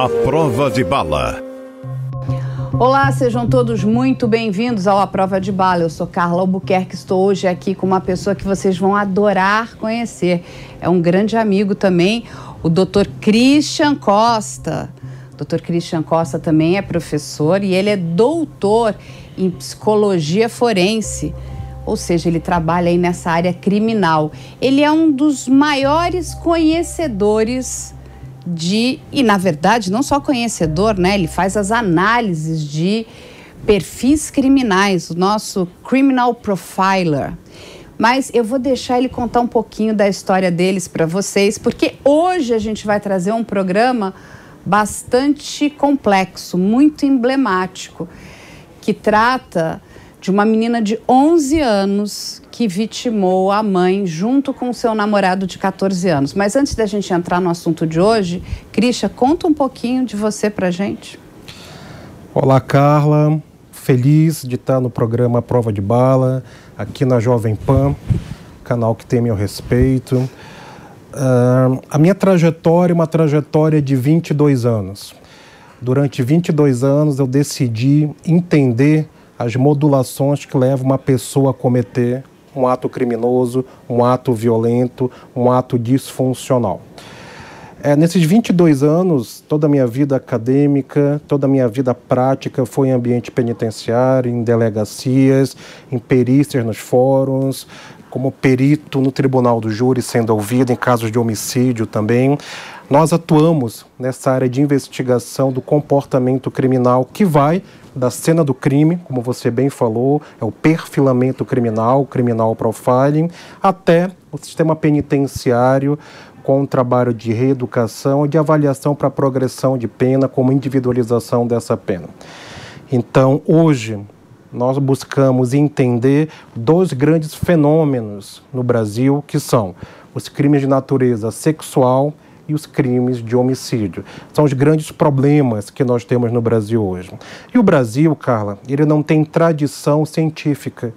A prova de bala. Olá, sejam todos muito bem-vindos ao A Prova de Bala. Eu sou Carla Albuquerque, estou hoje aqui com uma pessoa que vocês vão adorar conhecer. É um grande amigo também, o Dr. Christian Costa. Dr. Christian Costa também é professor e ele é doutor em psicologia forense ou seja, ele trabalha aí nessa área criminal. Ele é um dos maiores conhecedores de, e na verdade, não só conhecedor, né? Ele faz as análises de perfis criminais, o nosso criminal profiler. Mas eu vou deixar ele contar um pouquinho da história deles para vocês, porque hoje a gente vai trazer um programa bastante complexo, muito emblemático, que trata de uma menina de 11 anos que vitimou a mãe junto com seu namorado de 14 anos. Mas antes da gente entrar no assunto de hoje, Crisha, conta um pouquinho de você pra gente. Olá, Carla. Feliz de estar no programa Prova de Bala, aqui na Jovem Pan, canal que tem meu respeito. Uh, a minha trajetória é uma trajetória de 22 anos. Durante 22 anos eu decidi entender as modulações que levam uma pessoa a cometer um ato criminoso, um ato violento, um ato disfuncional. É, nesses 22 anos, toda a minha vida acadêmica, toda a minha vida prática foi em ambiente penitenciário, em delegacias, em perícias nos fóruns, como perito no tribunal do júri, sendo ouvido em casos de homicídio também. Nós atuamos nessa área de investigação do comportamento criminal que vai da cena do crime, como você bem falou, é o perfilamento criminal, criminal profiling, até o sistema penitenciário com um trabalho de reeducação e de avaliação para progressão de pena, como individualização dessa pena. Então, hoje, nós buscamos entender dois grandes fenômenos no Brasil, que são os crimes de natureza sexual e os crimes de homicídio. São os grandes problemas que nós temos no Brasil hoje. E o Brasil, Carla, ele não tem tradição científica.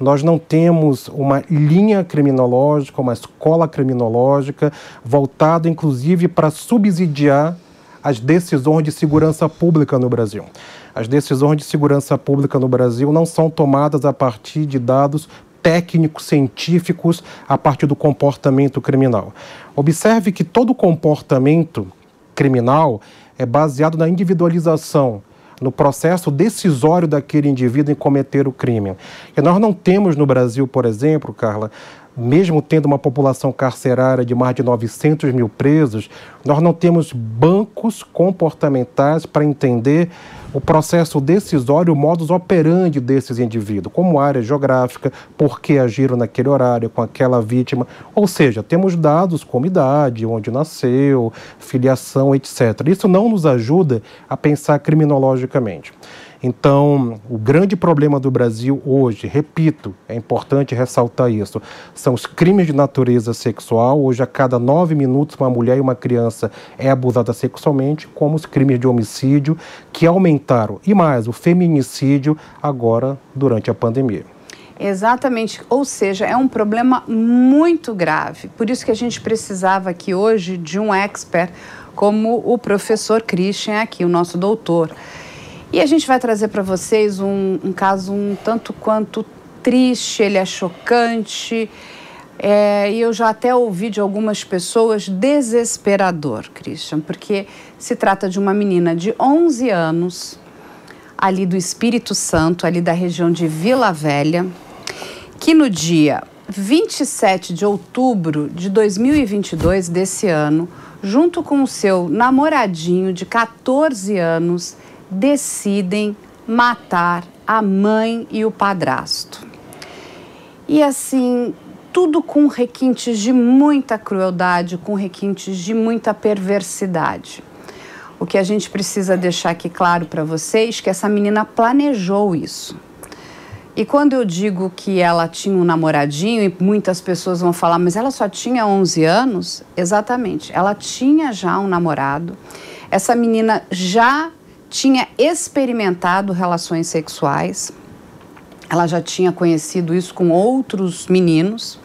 Nós não temos uma linha criminológica, uma escola criminológica voltada, inclusive, para subsidiar as decisões de segurança pública no Brasil. As decisões de segurança pública no Brasil não são tomadas a partir de dados técnicos científicos a partir do comportamento criminal. Observe que todo comportamento criminal é baseado na individualização, no processo decisório daquele indivíduo em cometer o crime. E nós não temos no Brasil, por exemplo, Carla, mesmo tendo uma população carcerária de mais de 900 mil presos, nós não temos bancos comportamentais para entender o processo decisório, o modus operandi desses indivíduos, como área geográfica, por que agiram naquele horário com aquela vítima. Ou seja, temos dados como idade, onde nasceu, filiação, etc. Isso não nos ajuda a pensar criminologicamente. Então, o grande problema do Brasil hoje, repito, é importante ressaltar isso, são os crimes de natureza sexual. Hoje, a cada nove minutos, uma mulher e uma criança é abusada sexualmente, como os crimes de homicídio, que aumentaram. E mais, o feminicídio agora durante a pandemia. Exatamente, ou seja, é um problema muito grave. Por isso que a gente precisava aqui hoje de um expert como o professor Christian aqui, o nosso doutor. E a gente vai trazer para vocês um, um, caso um tanto quanto triste, ele é chocante. É, e eu já até ouvi de algumas pessoas desesperador, Christian, porque se trata de uma menina de 11 anos, ali do Espírito Santo, ali da região de Vila Velha, que no dia 27 de outubro de 2022 desse ano, junto com o seu namoradinho de 14 anos, decidem matar a mãe e o padrasto. E assim, tudo com requintes de muita crueldade, com requintes de muita perversidade. O que a gente precisa deixar aqui claro para vocês é que essa menina planejou isso. E quando eu digo que ela tinha um namoradinho, e muitas pessoas vão falar, mas ela só tinha 11 anos, exatamente, ela tinha já um namorado. Essa menina já tinha experimentado relações sexuais, ela já tinha conhecido isso com outros meninos.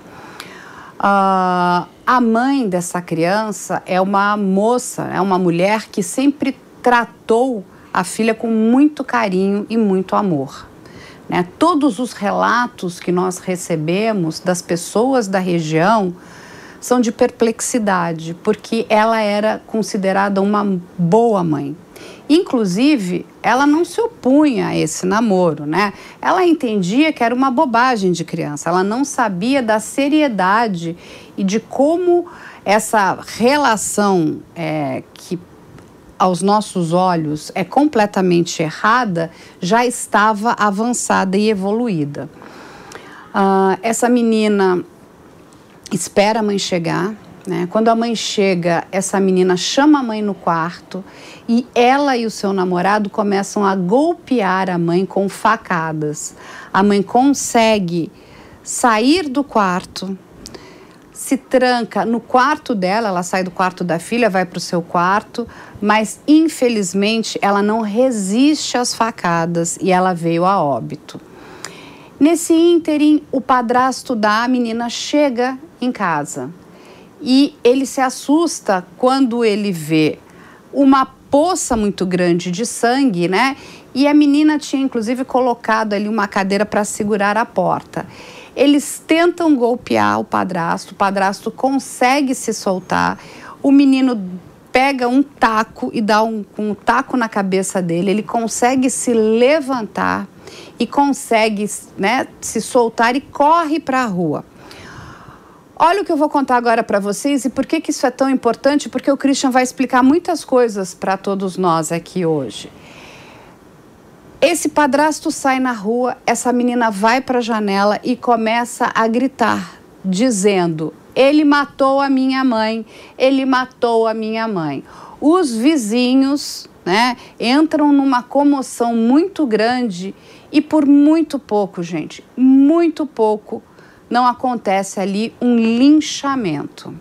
Uh, a mãe dessa criança é uma moça, é uma mulher que sempre tratou a filha com muito carinho e muito amor. Né? Todos os relatos que nós recebemos das pessoas da região são de perplexidade, porque ela era considerada uma boa mãe. Inclusive, ela não se opunha a esse namoro, né? Ela entendia que era uma bobagem de criança, ela não sabia da seriedade e de como essa relação é, que aos nossos olhos é completamente errada já estava avançada e evoluída. Uh, essa menina espera a mãe chegar. Né? Quando a mãe chega, essa menina chama a mãe no quarto e ela e o seu namorado começam a golpear a mãe com facadas. A mãe consegue sair do quarto, se tranca no quarto dela, ela sai do quarto da filha, vai para o seu quarto, mas infelizmente ela não resiste às facadas e ela veio a óbito. Nesse ínterim, o padrasto da menina chega em casa. E ele se assusta quando ele vê uma poça muito grande de sangue, né? E a menina tinha inclusive colocado ali uma cadeira para segurar a porta. Eles tentam golpear o padrasto, o padrasto consegue se soltar, o menino pega um taco e dá um, um taco na cabeça dele, ele consegue se levantar e consegue né, se soltar e corre para a rua. Olha o que eu vou contar agora para vocês e por que, que isso é tão importante, porque o Christian vai explicar muitas coisas para todos nós aqui hoje. Esse padrasto sai na rua, essa menina vai para a janela e começa a gritar, dizendo: Ele matou a minha mãe, ele matou a minha mãe. Os vizinhos né, entram numa comoção muito grande e por muito pouco, gente, muito pouco, não acontece ali um linchamento.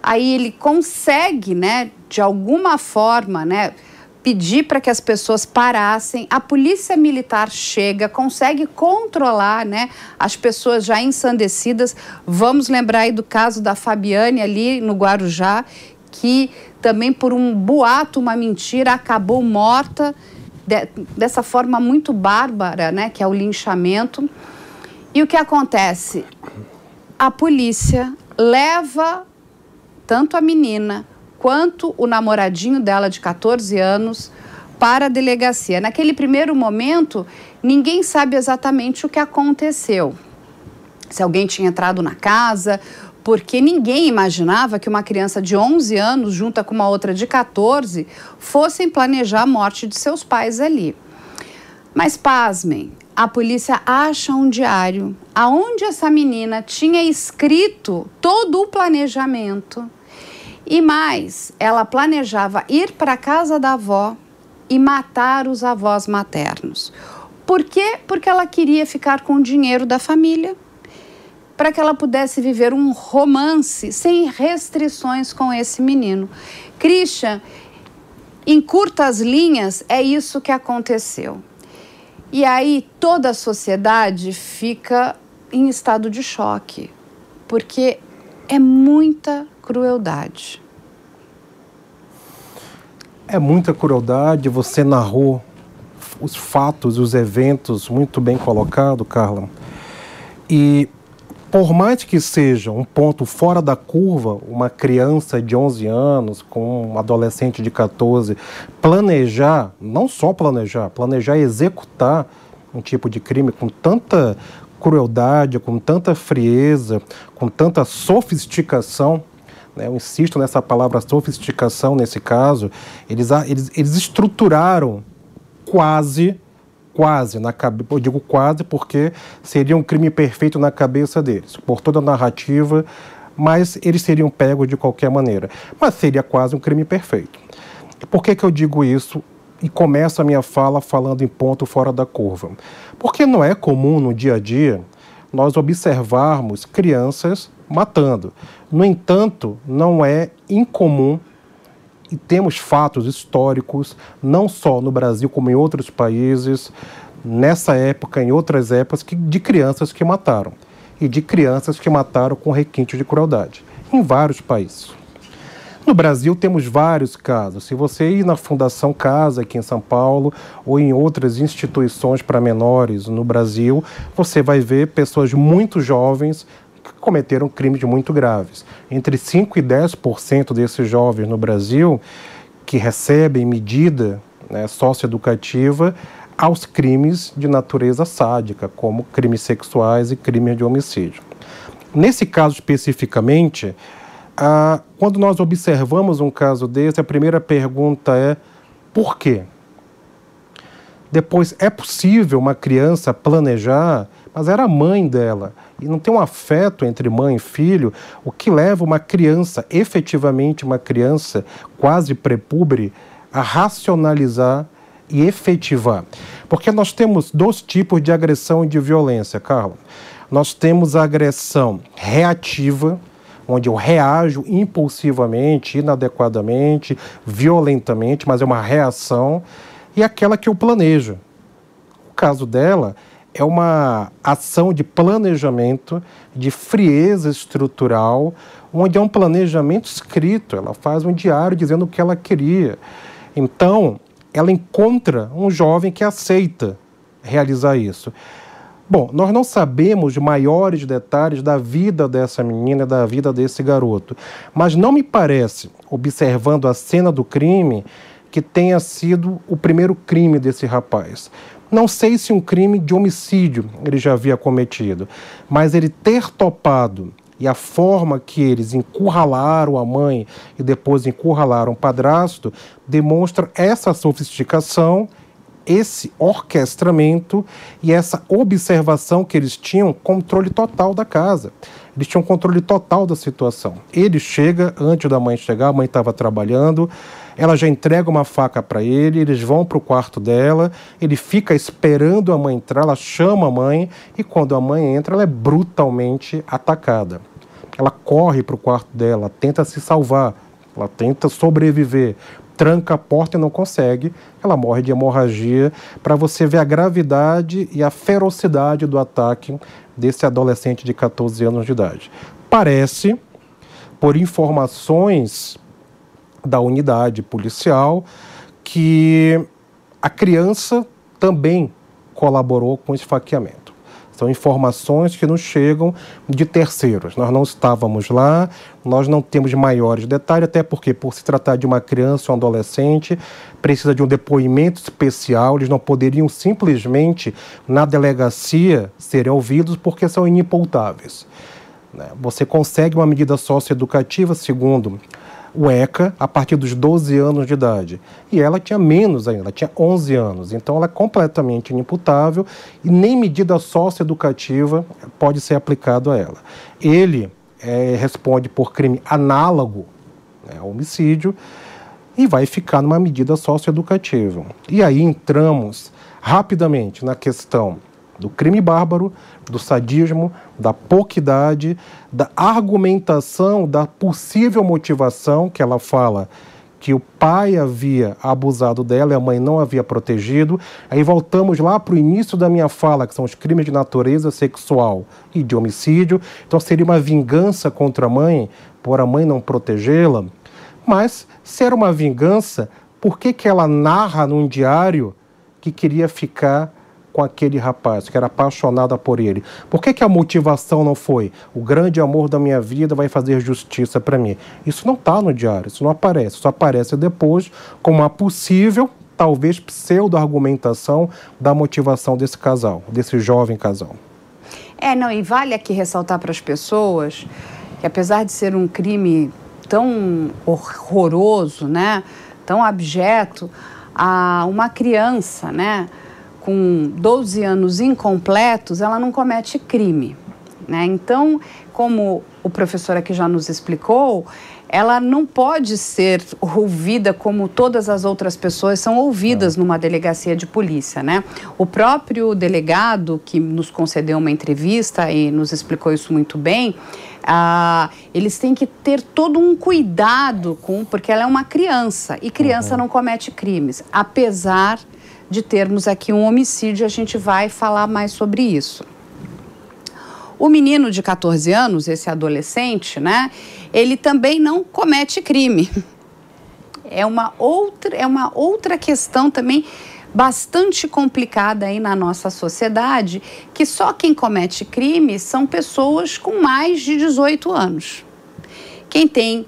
Aí ele consegue, né, de alguma forma, né, pedir para que as pessoas parassem. A polícia militar chega, consegue controlar, né, as pessoas já ensandecidas. Vamos lembrar aí do caso da Fabiane ali no Guarujá, que também por um boato, uma mentira, acabou morta de, dessa forma muito bárbara, né, que é o linchamento. E o que acontece? A polícia leva tanto a menina quanto o namoradinho dela de 14 anos para a delegacia. Naquele primeiro momento, ninguém sabe exatamente o que aconteceu. Se alguém tinha entrado na casa, porque ninguém imaginava que uma criança de 11 anos, junta com uma outra de 14, fossem planejar a morte de seus pais ali. Mas pasmem, a polícia acha um diário aonde essa menina tinha escrito todo o planejamento. E mais, ela planejava ir para a casa da avó e matar os avós maternos. Por quê? Porque ela queria ficar com o dinheiro da família, para que ela pudesse viver um romance sem restrições com esse menino. Christian, em curtas linhas, é isso que aconteceu. E aí toda a sociedade fica em estado de choque, porque é muita crueldade. É muita crueldade, você narrou os fatos, os eventos muito bem colocado, Carla. E por mais que seja um ponto fora da curva, uma criança de 11 anos com um adolescente de 14 planejar, não só planejar, planejar e executar um tipo de crime com tanta crueldade, com tanta frieza, com tanta sofisticação, né? eu insisto nessa palavra sofisticação nesse caso, eles, eles, eles estruturaram quase quase na eu digo quase porque seria um crime perfeito na cabeça deles, por toda a narrativa, mas eles seriam pegos de qualquer maneira. Mas seria quase um crime perfeito. Por que, que eu digo isso e começo a minha fala falando em ponto fora da curva? Porque não é comum no dia a dia nós observarmos crianças matando. No entanto, não é incomum e temos fatos históricos, não só no Brasil, como em outros países, nessa época, em outras épocas, que, de crianças que mataram. e de crianças que mataram com requinte de crueldade, em vários países. No Brasil temos vários casos. Se você ir na Fundação Casa aqui em São Paulo ou em outras instituições para menores no Brasil, você vai ver pessoas muito jovens que cometeram crimes muito graves. Entre 5 e 10% desses jovens no Brasil que recebem medida né, socioeducativa aos crimes de natureza sádica, como crimes sexuais e crimes de homicídio. Nesse caso especificamente, ah, quando nós observamos um caso desse, a primeira pergunta é por quê? Depois, é possível uma criança planejar, mas era a mãe dela, e não tem um afeto entre mãe e filho, o que leva uma criança, efetivamente uma criança quase prepúbere, a racionalizar e efetivar. Porque nós temos dois tipos de agressão e de violência, Carla. Nós temos a agressão reativa, onde eu reajo impulsivamente, inadequadamente, violentamente, mas é uma reação, e aquela que eu planejo. O caso dela é uma ação de planejamento, de frieza estrutural, onde é um planejamento escrito. Ela faz um diário dizendo o que ela queria. Então, ela encontra um jovem que aceita realizar isso. Bom, nós não sabemos maiores detalhes da vida dessa menina, da vida desse garoto, mas não me parece, observando a cena do crime, que tenha sido o primeiro crime desse rapaz. Não sei se um crime de homicídio ele já havia cometido, mas ele ter topado e a forma que eles encurralaram a mãe e depois encurralaram o padrasto demonstra essa sofisticação esse orquestramento e essa observação que eles tinham controle total da casa. Eles tinham controle total da situação. Ele chega antes da mãe chegar, a mãe estava trabalhando, ela já entrega uma faca para ele, eles vão para o quarto dela, ele fica esperando a mãe entrar, ela chama a mãe e quando a mãe entra, ela é brutalmente atacada. Ela corre para o quarto dela, tenta se salvar, ela tenta sobreviver, tranca a porta e não consegue, ela morre de hemorragia, para você ver a gravidade e a ferocidade do ataque desse adolescente de 14 anos de idade. Parece, por informações da unidade policial, que a criança também colaborou com o esfaqueamento. São informações que nos chegam de terceiros. Nós não estávamos lá, nós não temos maiores detalhes, até porque, por se tratar de uma criança ou um adolescente, precisa de um depoimento especial, eles não poderiam simplesmente, na delegacia, serem ouvidos porque são inimputáveis. Né? Você consegue uma medida socioeducativa, segundo o ECA a partir dos 12 anos de idade. E ela tinha menos ainda, ela tinha 11 anos. Então ela é completamente inimputável e nem medida socioeducativa pode ser aplicado a ela. Ele é, responde por crime análogo né, ao homicídio e vai ficar numa medida socioeducativa. E aí entramos rapidamente na questão do crime bárbaro, do sadismo, da poquidade, da argumentação, da possível motivação que ela fala que o pai havia abusado dela e a mãe não havia protegido. Aí voltamos lá para o início da minha fala, que são os crimes de natureza sexual e de homicídio. Então seria uma vingança contra a mãe por a mãe não protegê-la. Mas se era uma vingança, por que, que ela narra num diário que queria ficar com aquele rapaz, que era apaixonada por ele? Por que, que a motivação não foi o grande amor da minha vida vai fazer justiça para mim? Isso não está no diário, isso não aparece, só aparece depois como uma possível, talvez pseudo-argumentação da motivação desse casal, desse jovem casal. É, não, e vale aqui ressaltar para as pessoas que apesar de ser um crime tão horroroso, né, tão abjeto, a uma criança, né, com 12 anos incompletos, ela não comete crime. Né? Então, como o professor aqui já nos explicou, ela não pode ser ouvida como todas as outras pessoas são ouvidas numa delegacia de polícia, né? O próprio delegado que nos concedeu uma entrevista e nos explicou isso muito bem, ah, eles têm que ter todo um cuidado com, porque ela é uma criança e criança uhum. não comete crimes, apesar de termos aqui um homicídio, a gente vai falar mais sobre isso. O menino de 14 anos, esse adolescente, né, ele também não comete crime. É uma outra, é uma outra questão também bastante complicada aí na nossa sociedade, que só quem comete crime são pessoas com mais de 18 anos. Quem tem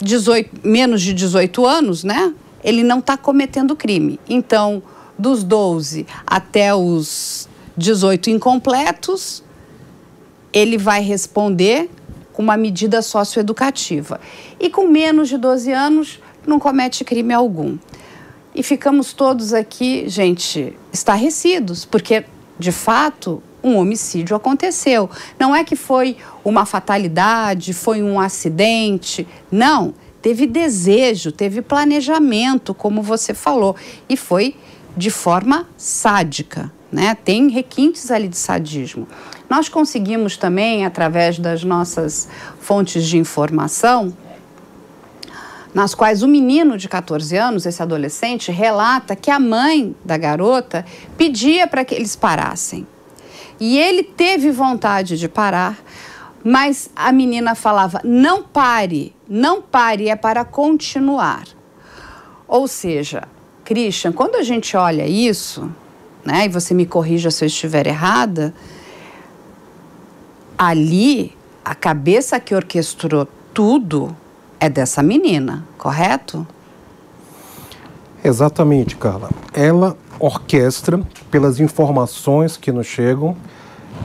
18, menos de 18 anos, né? Ele não está cometendo crime. Então, dos 12 até os 18 incompletos, ele vai responder com uma medida socioeducativa. E com menos de 12 anos, não comete crime algum. E ficamos todos aqui, gente, estarrecidos, porque, de fato, um homicídio aconteceu. Não é que foi uma fatalidade, foi um acidente. Não. Teve desejo, teve planejamento, como você falou. E foi de forma sádica. Né? Tem requintes ali de sadismo. Nós conseguimos também, através das nossas fontes de informação, nas quais o menino de 14 anos, esse adolescente, relata que a mãe da garota pedia para que eles parassem. E ele teve vontade de parar, mas a menina falava: não pare, não pare, é para continuar. Ou seja, Christian, quando a gente olha isso, né, e você me corrija se eu estiver errada, ali a cabeça que orquestrou tudo é dessa menina, correto? Exatamente, Carla. Ela orquestra pelas informações que nos chegam,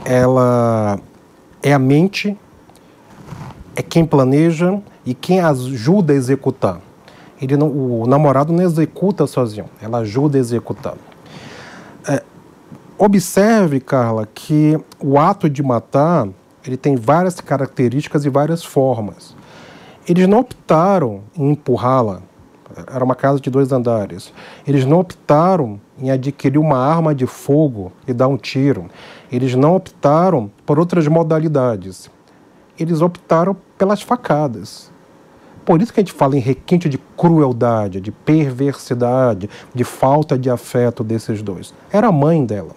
ela é a mente, é quem planeja e quem ajuda a executar. Ele não, o namorado não executa sozinho, ela ajuda a executar. É, observe, Carla, que o ato de matar ele tem várias características e várias formas. Eles não optaram em empurrá-la. Era uma casa de dois andares. Eles não optaram em adquirir uma arma de fogo e dar um tiro. Eles não optaram por outras modalidades. Eles optaram pelas facadas. Por isso que a gente fala em requinte de crueldade, de perversidade, de falta de afeto desses dois. Era a mãe dela.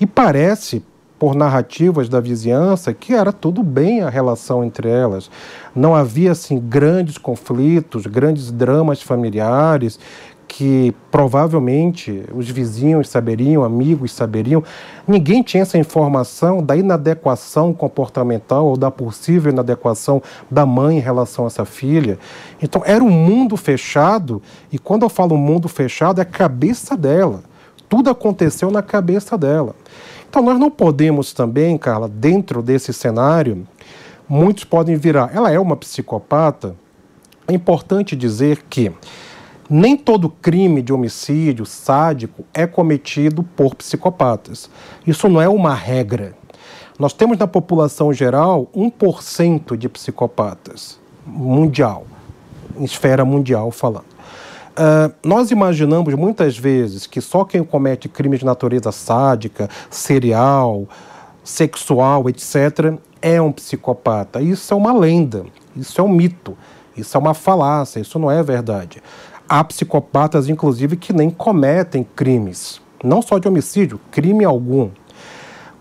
E parece, por narrativas da vizinhança que era tudo bem a relação entre elas. Não havia assim grandes conflitos, grandes dramas familiares que provavelmente os vizinhos saberiam, amigos saberiam. Ninguém tinha essa informação da inadequação comportamental ou da possível inadequação da mãe em relação a essa filha. Então era um mundo fechado, e quando eu falo mundo fechado, é a cabeça dela. Tudo aconteceu na cabeça dela. Então, nós não podemos também, Carla, dentro desse cenário, muitos podem virar. Ela é uma psicopata. É importante dizer que nem todo crime de homicídio sádico é cometido por psicopatas. Isso não é uma regra. Nós temos na população geral 1% de psicopatas mundial, em esfera mundial falando. Uh, nós imaginamos muitas vezes que só quem comete crimes de natureza sádica, serial, sexual, etc., é um psicopata. Isso é uma lenda, isso é um mito, isso é uma falácia, isso não é verdade. Há psicopatas, inclusive, que nem cometem crimes, não só de homicídio, crime algum.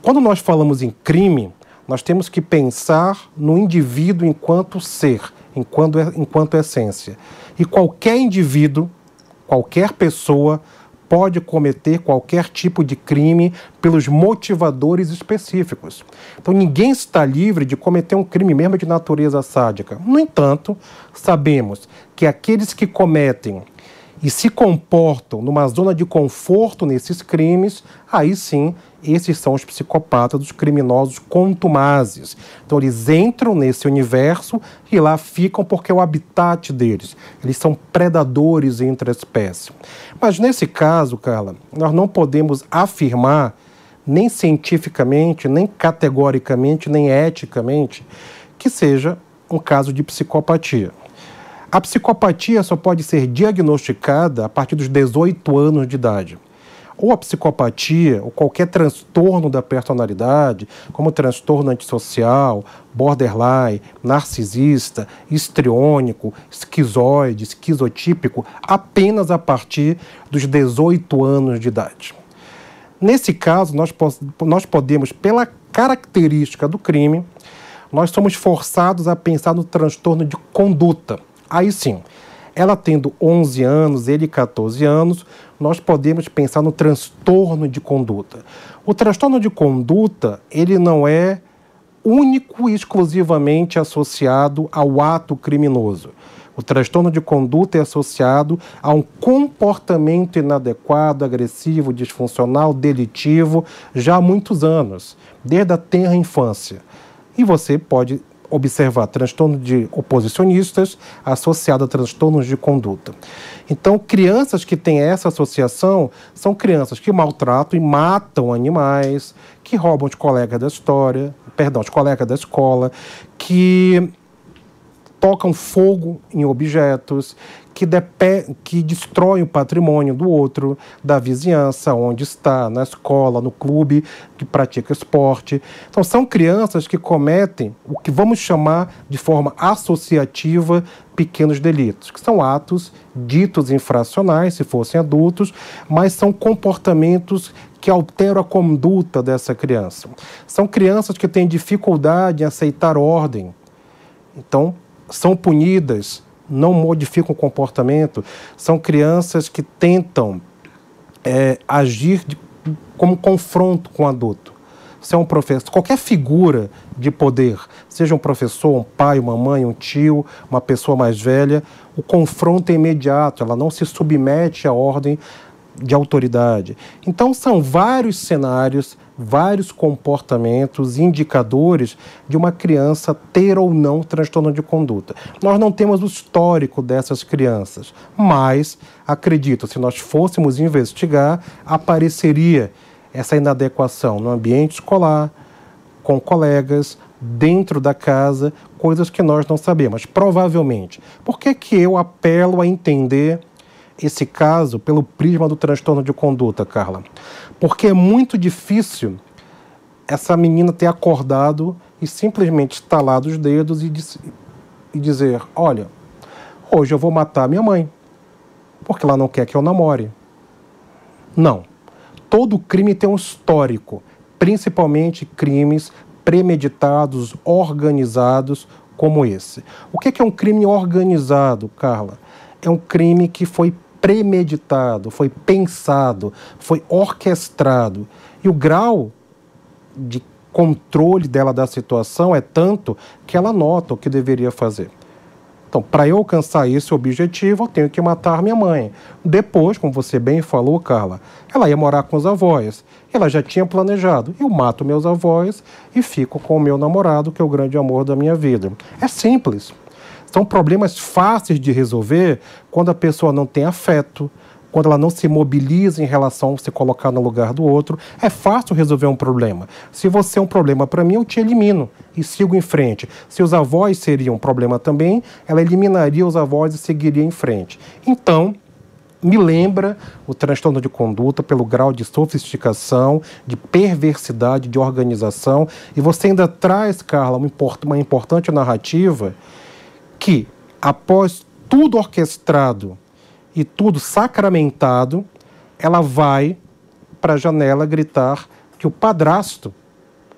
Quando nós falamos em crime, nós temos que pensar no indivíduo enquanto ser, enquanto, enquanto essência. E qualquer indivíduo, qualquer pessoa, pode cometer qualquer tipo de crime pelos motivadores específicos. Então ninguém está livre de cometer um crime mesmo de natureza sádica. No entanto, sabemos que aqueles que cometem e se comportam numa zona de conforto nesses crimes, aí sim, esses são os psicopatas, os criminosos contumazes. Então eles entram nesse universo e lá ficam porque é o habitat deles. Eles são predadores entre as espécies. Mas nesse caso, Carla, nós não podemos afirmar nem cientificamente, nem categoricamente, nem eticamente que seja um caso de psicopatia. A psicopatia só pode ser diagnosticada a partir dos 18 anos de idade. Ou a psicopatia, ou qualquer transtorno da personalidade, como transtorno antissocial, borderline, narcisista, histriônico, esquizoide, esquizotípico, apenas a partir dos 18 anos de idade. Nesse caso, nós, nós podemos, pela característica do crime, nós somos forçados a pensar no transtorno de conduta. Aí sim, ela tendo 11 anos, ele 14 anos, nós podemos pensar no transtorno de conduta. O transtorno de conduta, ele não é único e exclusivamente associado ao ato criminoso. O transtorno de conduta é associado a um comportamento inadequado, agressivo, disfuncional, delitivo, já há muitos anos, desde a tenra infância. E você pode observar transtorno de oposicionistas associado a transtornos de conduta. Então, crianças que têm essa associação são crianças que maltratam e matam animais, que roubam os colegas da história, perdão, os colegas da escola, que tocam fogo em objetos, que, que destroem o patrimônio do outro, da vizinhança, onde está, na escola, no clube que pratica esporte. Então, são crianças que cometem o que vamos chamar de forma associativa pequenos delitos, que são atos ditos infracionais, se fossem adultos, mas são comportamentos que alteram a conduta dessa criança. São crianças que têm dificuldade em aceitar ordem. Então, são punidas, não modificam o comportamento, são crianças que tentam é, agir de, como confronto com o adulto. Se é um professor, qualquer figura de poder, seja um professor, um pai, uma mãe, um tio, uma pessoa mais velha, o confronto é imediato, ela não se submete à ordem de autoridade. Então, são vários cenários, vários comportamentos, indicadores de uma criança ter ou não transtorno de conduta. Nós não temos o histórico dessas crianças, mas acredito, se nós fôssemos investigar, apareceria essa inadequação no ambiente escolar, com colegas, dentro da casa, coisas que nós não sabemos. Provavelmente. Por que, que eu apelo a entender esse caso pelo prisma do transtorno de conduta, Carla. Porque é muito difícil essa menina ter acordado e simplesmente estalar os dedos e, e dizer: Olha, hoje eu vou matar minha mãe, porque ela não quer que eu namore. Não. Todo crime tem um histórico, principalmente crimes premeditados, organizados como esse. O que é um crime organizado, Carla? É um crime que foi premeditado, foi pensado, foi orquestrado. E o grau de controle dela da situação é tanto que ela nota o que deveria fazer. Então, para eu alcançar esse objetivo, eu tenho que matar minha mãe. Depois, como você bem falou, Carla, ela ia morar com os avós. Ela já tinha planejado. Eu mato meus avós e fico com o meu namorado, que é o grande amor da minha vida. É simples. São problemas fáceis de resolver quando a pessoa não tem afeto, quando ela não se mobiliza em relação a se colocar no lugar do outro. É fácil resolver um problema. Se você é um problema para mim, eu te elimino e sigo em frente. Se os avós seriam um problema também, ela eliminaria os avós e seguiria em frente. Então, me lembra o transtorno de conduta pelo grau de sofisticação, de perversidade, de organização. E você ainda traz, Carla, uma importante narrativa que, após tudo orquestrado e tudo sacramentado, ela vai para a janela gritar que o padrasto,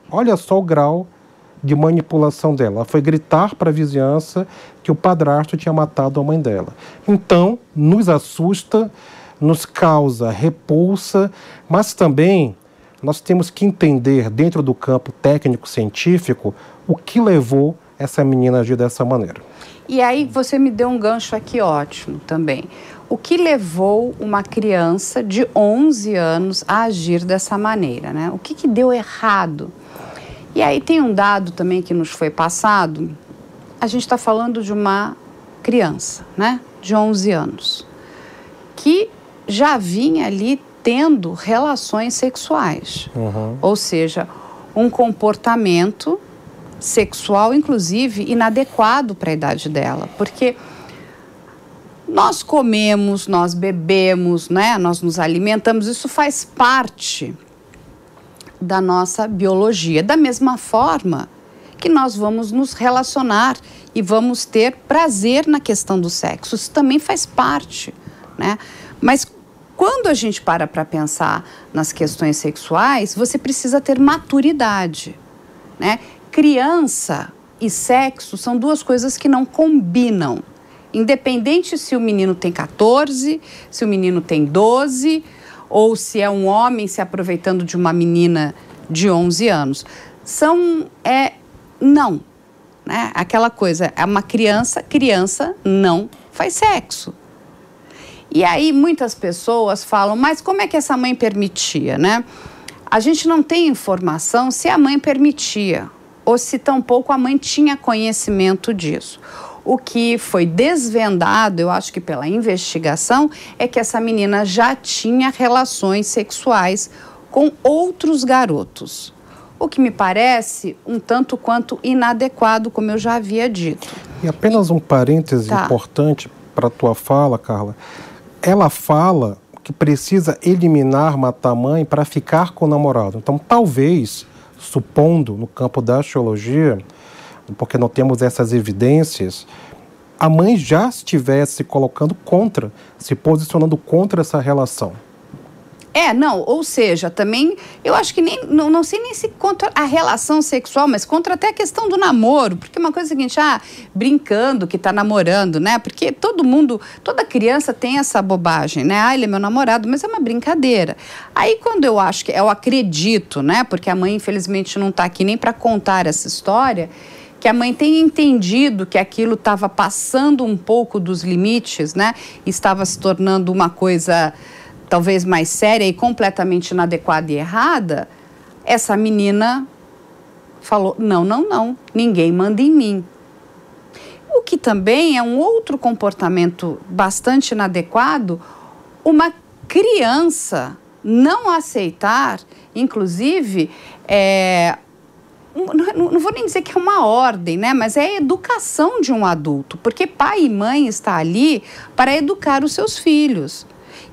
olha só o grau de manipulação dela. Ela foi gritar para a vizinhança que o padrasto tinha matado a mãe dela. Então, nos assusta, nos causa repulsa, mas também nós temos que entender, dentro do campo técnico-científico, o que levou essa menina agir dessa maneira. E aí você me deu um gancho aqui ótimo também. O que levou uma criança de 11 anos a agir dessa maneira, né? O que, que deu errado? E aí tem um dado também que nos foi passado. A gente está falando de uma criança, né? De 11 anos, que já vinha ali tendo relações sexuais. Uhum. Ou seja, um comportamento sexual, inclusive, inadequado para a idade dela, porque nós comemos, nós bebemos, né? nós nos alimentamos, isso faz parte da nossa biologia. Da mesma forma que nós vamos nos relacionar e vamos ter prazer na questão do sexo, isso também faz parte. Né? Mas quando a gente para para pensar nas questões sexuais, você precisa ter maturidade Né? Criança e sexo são duas coisas que não combinam. Independente se o menino tem 14, se o menino tem 12, ou se é um homem se aproveitando de uma menina de 11 anos. São. É, não. Né? Aquela coisa, é uma criança, criança não faz sexo. E aí muitas pessoas falam, mas como é que essa mãe permitia, né? A gente não tem informação se a mãe permitia ou se tampouco a mãe tinha conhecimento disso. O que foi desvendado, eu acho que pela investigação, é que essa menina já tinha relações sexuais com outros garotos. O que me parece um tanto quanto inadequado, como eu já havia dito. E apenas um parêntese tá. importante para a tua fala, Carla. Ela fala que precisa eliminar, matar a mãe para ficar com o namorado. Então, talvez, supondo no campo da astrologia, porque não temos essas evidências, a mãe já estivesse se colocando contra, se posicionando contra essa relação. É, não, ou seja, também eu acho que nem não, não sei nem se contra a relação sexual, mas contra até a questão do namoro, porque uma coisa é a seguinte, ah, brincando que tá namorando, né? Porque todo mundo, toda criança tem essa bobagem, né? Ah, ele é meu namorado, mas é uma brincadeira. Aí quando eu acho que eu acredito, né? Porque a mãe infelizmente não tá aqui nem para contar essa história, que a mãe tenha entendido que aquilo estava passando um pouco dos limites, né? Estava se tornando uma coisa talvez mais séria e completamente inadequada e errada, essa menina falou: não, não, não, ninguém manda em mim. O que também é um outro comportamento bastante inadequado, uma criança não aceitar, inclusive, é, não, não, vou nem dizer que é uma ordem, né? Mas é a educação de um adulto, porque pai e mãe está ali para educar os seus filhos.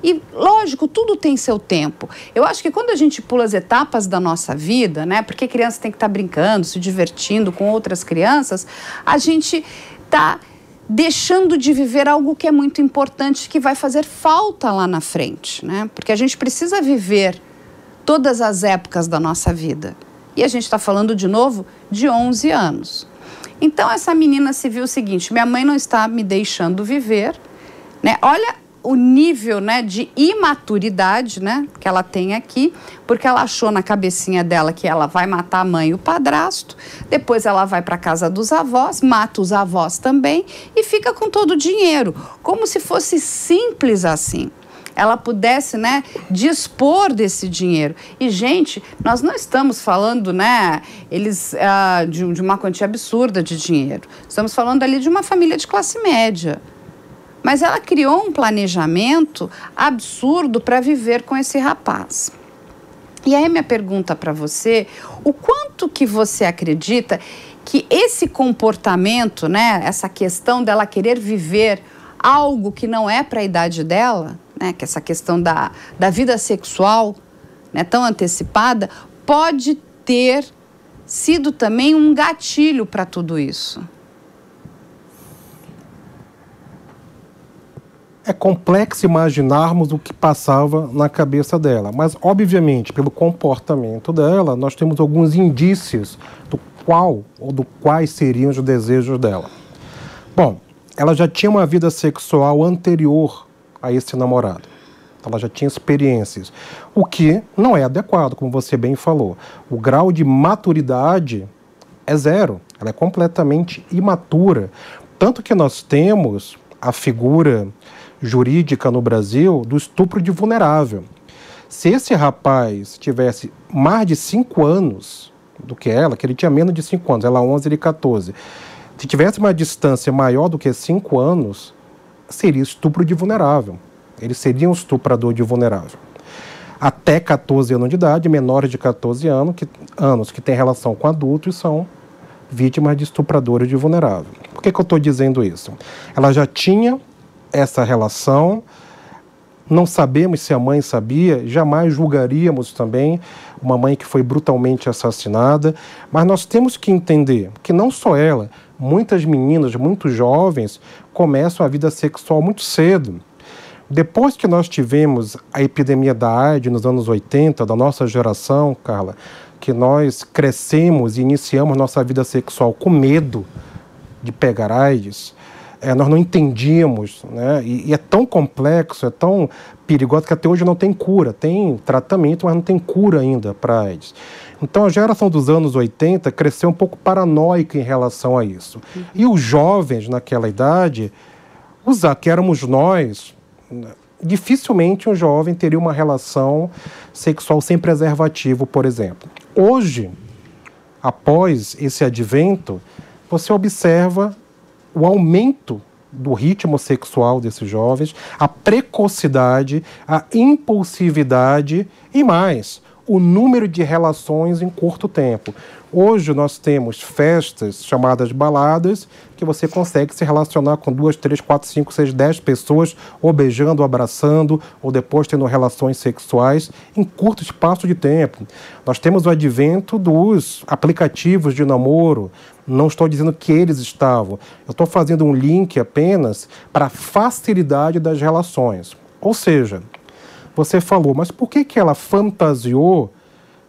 E, lógico, tudo tem seu tempo. Eu acho que quando a gente pula as etapas da nossa vida, né? Porque criança tem que estar tá brincando, se divertindo com outras crianças, a gente está deixando de viver algo que é muito importante, que vai fazer falta lá na frente, né? Porque a gente precisa viver todas as épocas da nossa vida. E a gente está falando de novo de 11 anos. Então essa menina se viu o seguinte: minha mãe não está me deixando viver, né? Olha o nível né, de imaturidade né, que ela tem aqui, porque ela achou na cabecinha dela que ela vai matar a mãe e o padrasto, depois ela vai para casa dos avós, mata os avós também e fica com todo o dinheiro, como se fosse simples assim. Ela pudesse, né, dispor desse dinheiro. E, gente, nós não estamos falando, né, eles, uh, de, de uma quantia absurda de dinheiro. Estamos falando ali de uma família de classe média mas ela criou um planejamento absurdo para viver com esse rapaz. E aí minha pergunta para você, o quanto que você acredita que esse comportamento, né, essa questão dela querer viver algo que não é para a idade dela, né, que essa questão da, da vida sexual né, tão antecipada, pode ter sido também um gatilho para tudo isso? É complexo imaginarmos o que passava na cabeça dela, mas obviamente pelo comportamento dela nós temos alguns indícios do qual ou do quais seriam os desejos dela. Bom, ela já tinha uma vida sexual anterior a esse namorado. Ela já tinha experiências, o que não é adequado, como você bem falou. O grau de maturidade é zero, ela é completamente imatura. Tanto que nós temos a figura jurídica no Brasil do estupro de vulnerável. Se esse rapaz tivesse mais de 5 anos do que ela, que ele tinha menos de 5 anos, ela 11, ele 14, se tivesse uma distância maior do que 5 anos, seria estupro de vulnerável. Ele seria um estuprador de vulnerável. Até 14 anos de idade, menores de 14 anos que, anos que têm relação com adultos são vítimas de estupradores de vulnerável. Por que, que eu estou dizendo isso? Ela já tinha essa relação. Não sabemos se a mãe sabia, jamais julgaríamos também uma mãe que foi brutalmente assassinada, mas nós temos que entender que não só ela, muitas meninas, muitos jovens começam a vida sexual muito cedo. Depois que nós tivemos a epidemia da AIDS nos anos 80, da nossa geração, Carla, que nós crescemos e iniciamos nossa vida sexual com medo de pegar AIDS, é, nós não entendíamos, né? E, e, é tão complexo, é tão perigoso que até hoje não tem cura. Tem tratamento, mas não tem cura ainda para AIDS. Então a geração dos anos 80 cresceu um pouco paranoica em relação a isso. E os jovens naquela idade, os que éramos nós, dificilmente um jovem teria uma relação sexual sem preservativo, por exemplo. Hoje, após esse advento, você observa o aumento do ritmo sexual desses jovens, a precocidade, a impulsividade e mais, o número de relações em curto tempo. Hoje nós temos festas chamadas baladas, que você consegue se relacionar com duas, três, quatro, cinco, seis, dez pessoas, ou beijando, ou abraçando, ou depois tendo relações sexuais em curto espaço de tempo. Nós temos o advento dos aplicativos de namoro. Não estou dizendo que eles estavam. Eu estou fazendo um link apenas para a facilidade das relações. Ou seja, você falou, mas por que, que ela fantasiou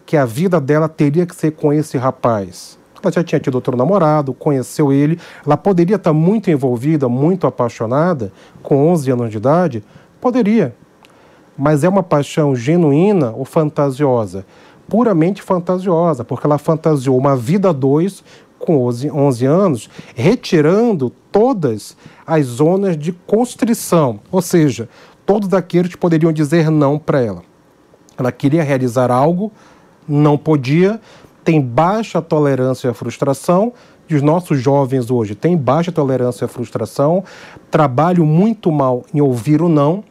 que a vida dela teria que ser com esse rapaz? Ela já tinha tido outro namorado, conheceu ele, ela poderia estar muito envolvida, muito apaixonada, com 11 anos de idade? Poderia. Mas é uma paixão genuína ou fantasiosa? Puramente fantasiosa, porque ela fantasiou uma vida dois com 11, 11 anos, retirando todas as zonas de constrição, ou seja, todos aqueles que poderiam dizer não para ela. Ela queria realizar algo, não podia, tem baixa tolerância à frustração, e os nossos jovens hoje têm baixa tolerância à frustração, trabalham muito mal em ouvir o não,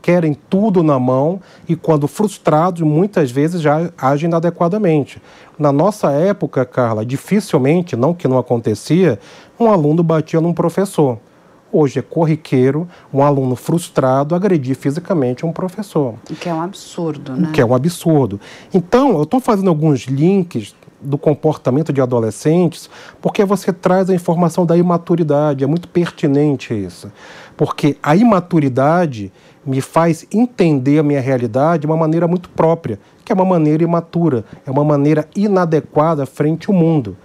querem tudo na mão e, quando frustrados, muitas vezes já agem inadequadamente. Na nossa época, Carla, dificilmente, não que não acontecia, um aluno batia num professor. Hoje é corriqueiro um aluno frustrado agredir fisicamente um professor. O que é um absurdo, né? O que é um absurdo. Então, eu estou fazendo alguns links do comportamento de adolescentes, porque você traz a informação da imaturidade, é muito pertinente isso. Porque a imaturidade me faz entender a minha realidade de uma maneira muito própria, que é uma maneira imatura, é uma maneira inadequada frente ao mundo.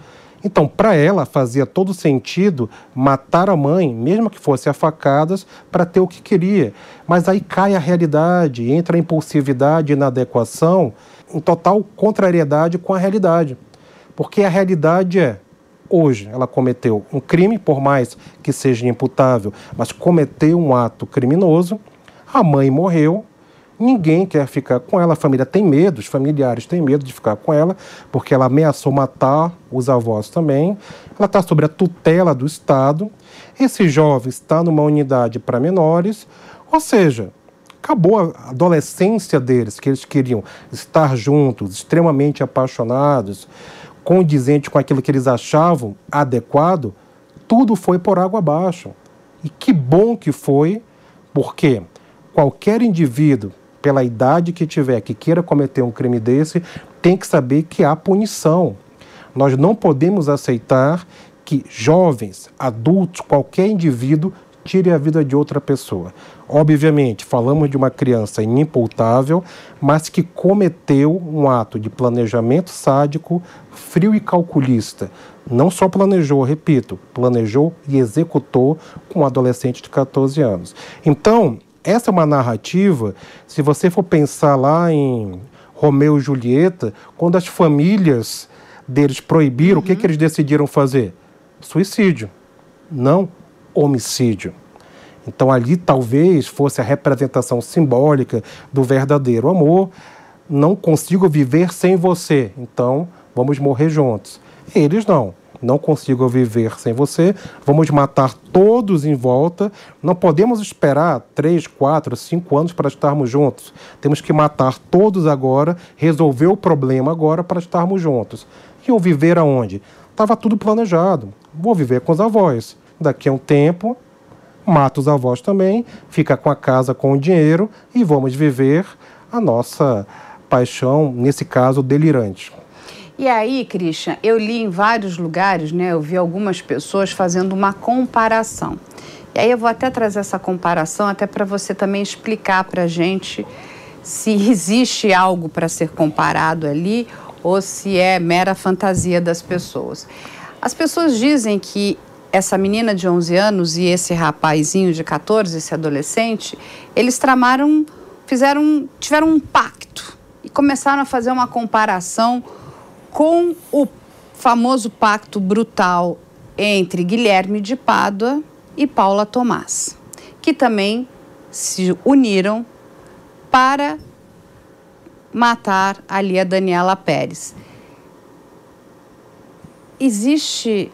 Então, para ela, fazia todo sentido matar a mãe, mesmo que fosse a facadas, para ter o que queria. Mas aí cai a realidade, entra a impulsividade, inadequação, em total contrariedade com a realidade. Porque a realidade é, hoje, ela cometeu um crime, por mais que seja imputável, mas cometeu um ato criminoso, a mãe morreu, Ninguém quer ficar com ela, a família tem medo, os familiares têm medo de ficar com ela, porque ela ameaçou matar os avós também. Ela está sob a tutela do Estado. Esse jovem está numa unidade para menores, ou seja, acabou a adolescência deles, que eles queriam estar juntos, extremamente apaixonados, condizente com aquilo que eles achavam adequado, tudo foi por água abaixo. E que bom que foi, porque qualquer indivíduo pela idade que tiver, que queira cometer um crime desse, tem que saber que há punição. Nós não podemos aceitar que jovens, adultos, qualquer indivíduo tire a vida de outra pessoa. Obviamente, falamos de uma criança inimputável, mas que cometeu um ato de planejamento sádico, frio e calculista. Não só planejou, repito, planejou e executou com um adolescente de 14 anos. Então, essa é uma narrativa, se você for pensar lá em Romeu e Julieta, quando as famílias deles proibiram, uhum. o que, uhum. que eles decidiram fazer? Suicídio, não homicídio. Então ali talvez fosse a representação simbólica do verdadeiro amor. Não consigo viver sem você, então vamos morrer juntos. Eles não não consigo viver sem você, vamos matar todos em volta. Não podemos esperar três, quatro, cinco anos para estarmos juntos. Temos que matar todos agora, resolver o problema agora para estarmos juntos. E eu viver aonde? Estava tudo planejado. Vou viver com os avós. Daqui a um tempo, mato os avós também, fica com a casa, com o dinheiro e vamos viver a nossa paixão, nesse caso, delirante. E aí, Christian, eu li em vários lugares, né? Eu vi algumas pessoas fazendo uma comparação. E aí eu vou até trazer essa comparação até para você também explicar para a gente se existe algo para ser comparado ali ou se é mera fantasia das pessoas. As pessoas dizem que essa menina de 11 anos e esse rapazinho de 14, esse adolescente, eles tramaram, fizeram, tiveram um pacto e começaram a fazer uma comparação com o famoso pacto brutal entre Guilherme de Pádua e Paula Tomás, que também se uniram para matar ali a Daniela Pérez. Existe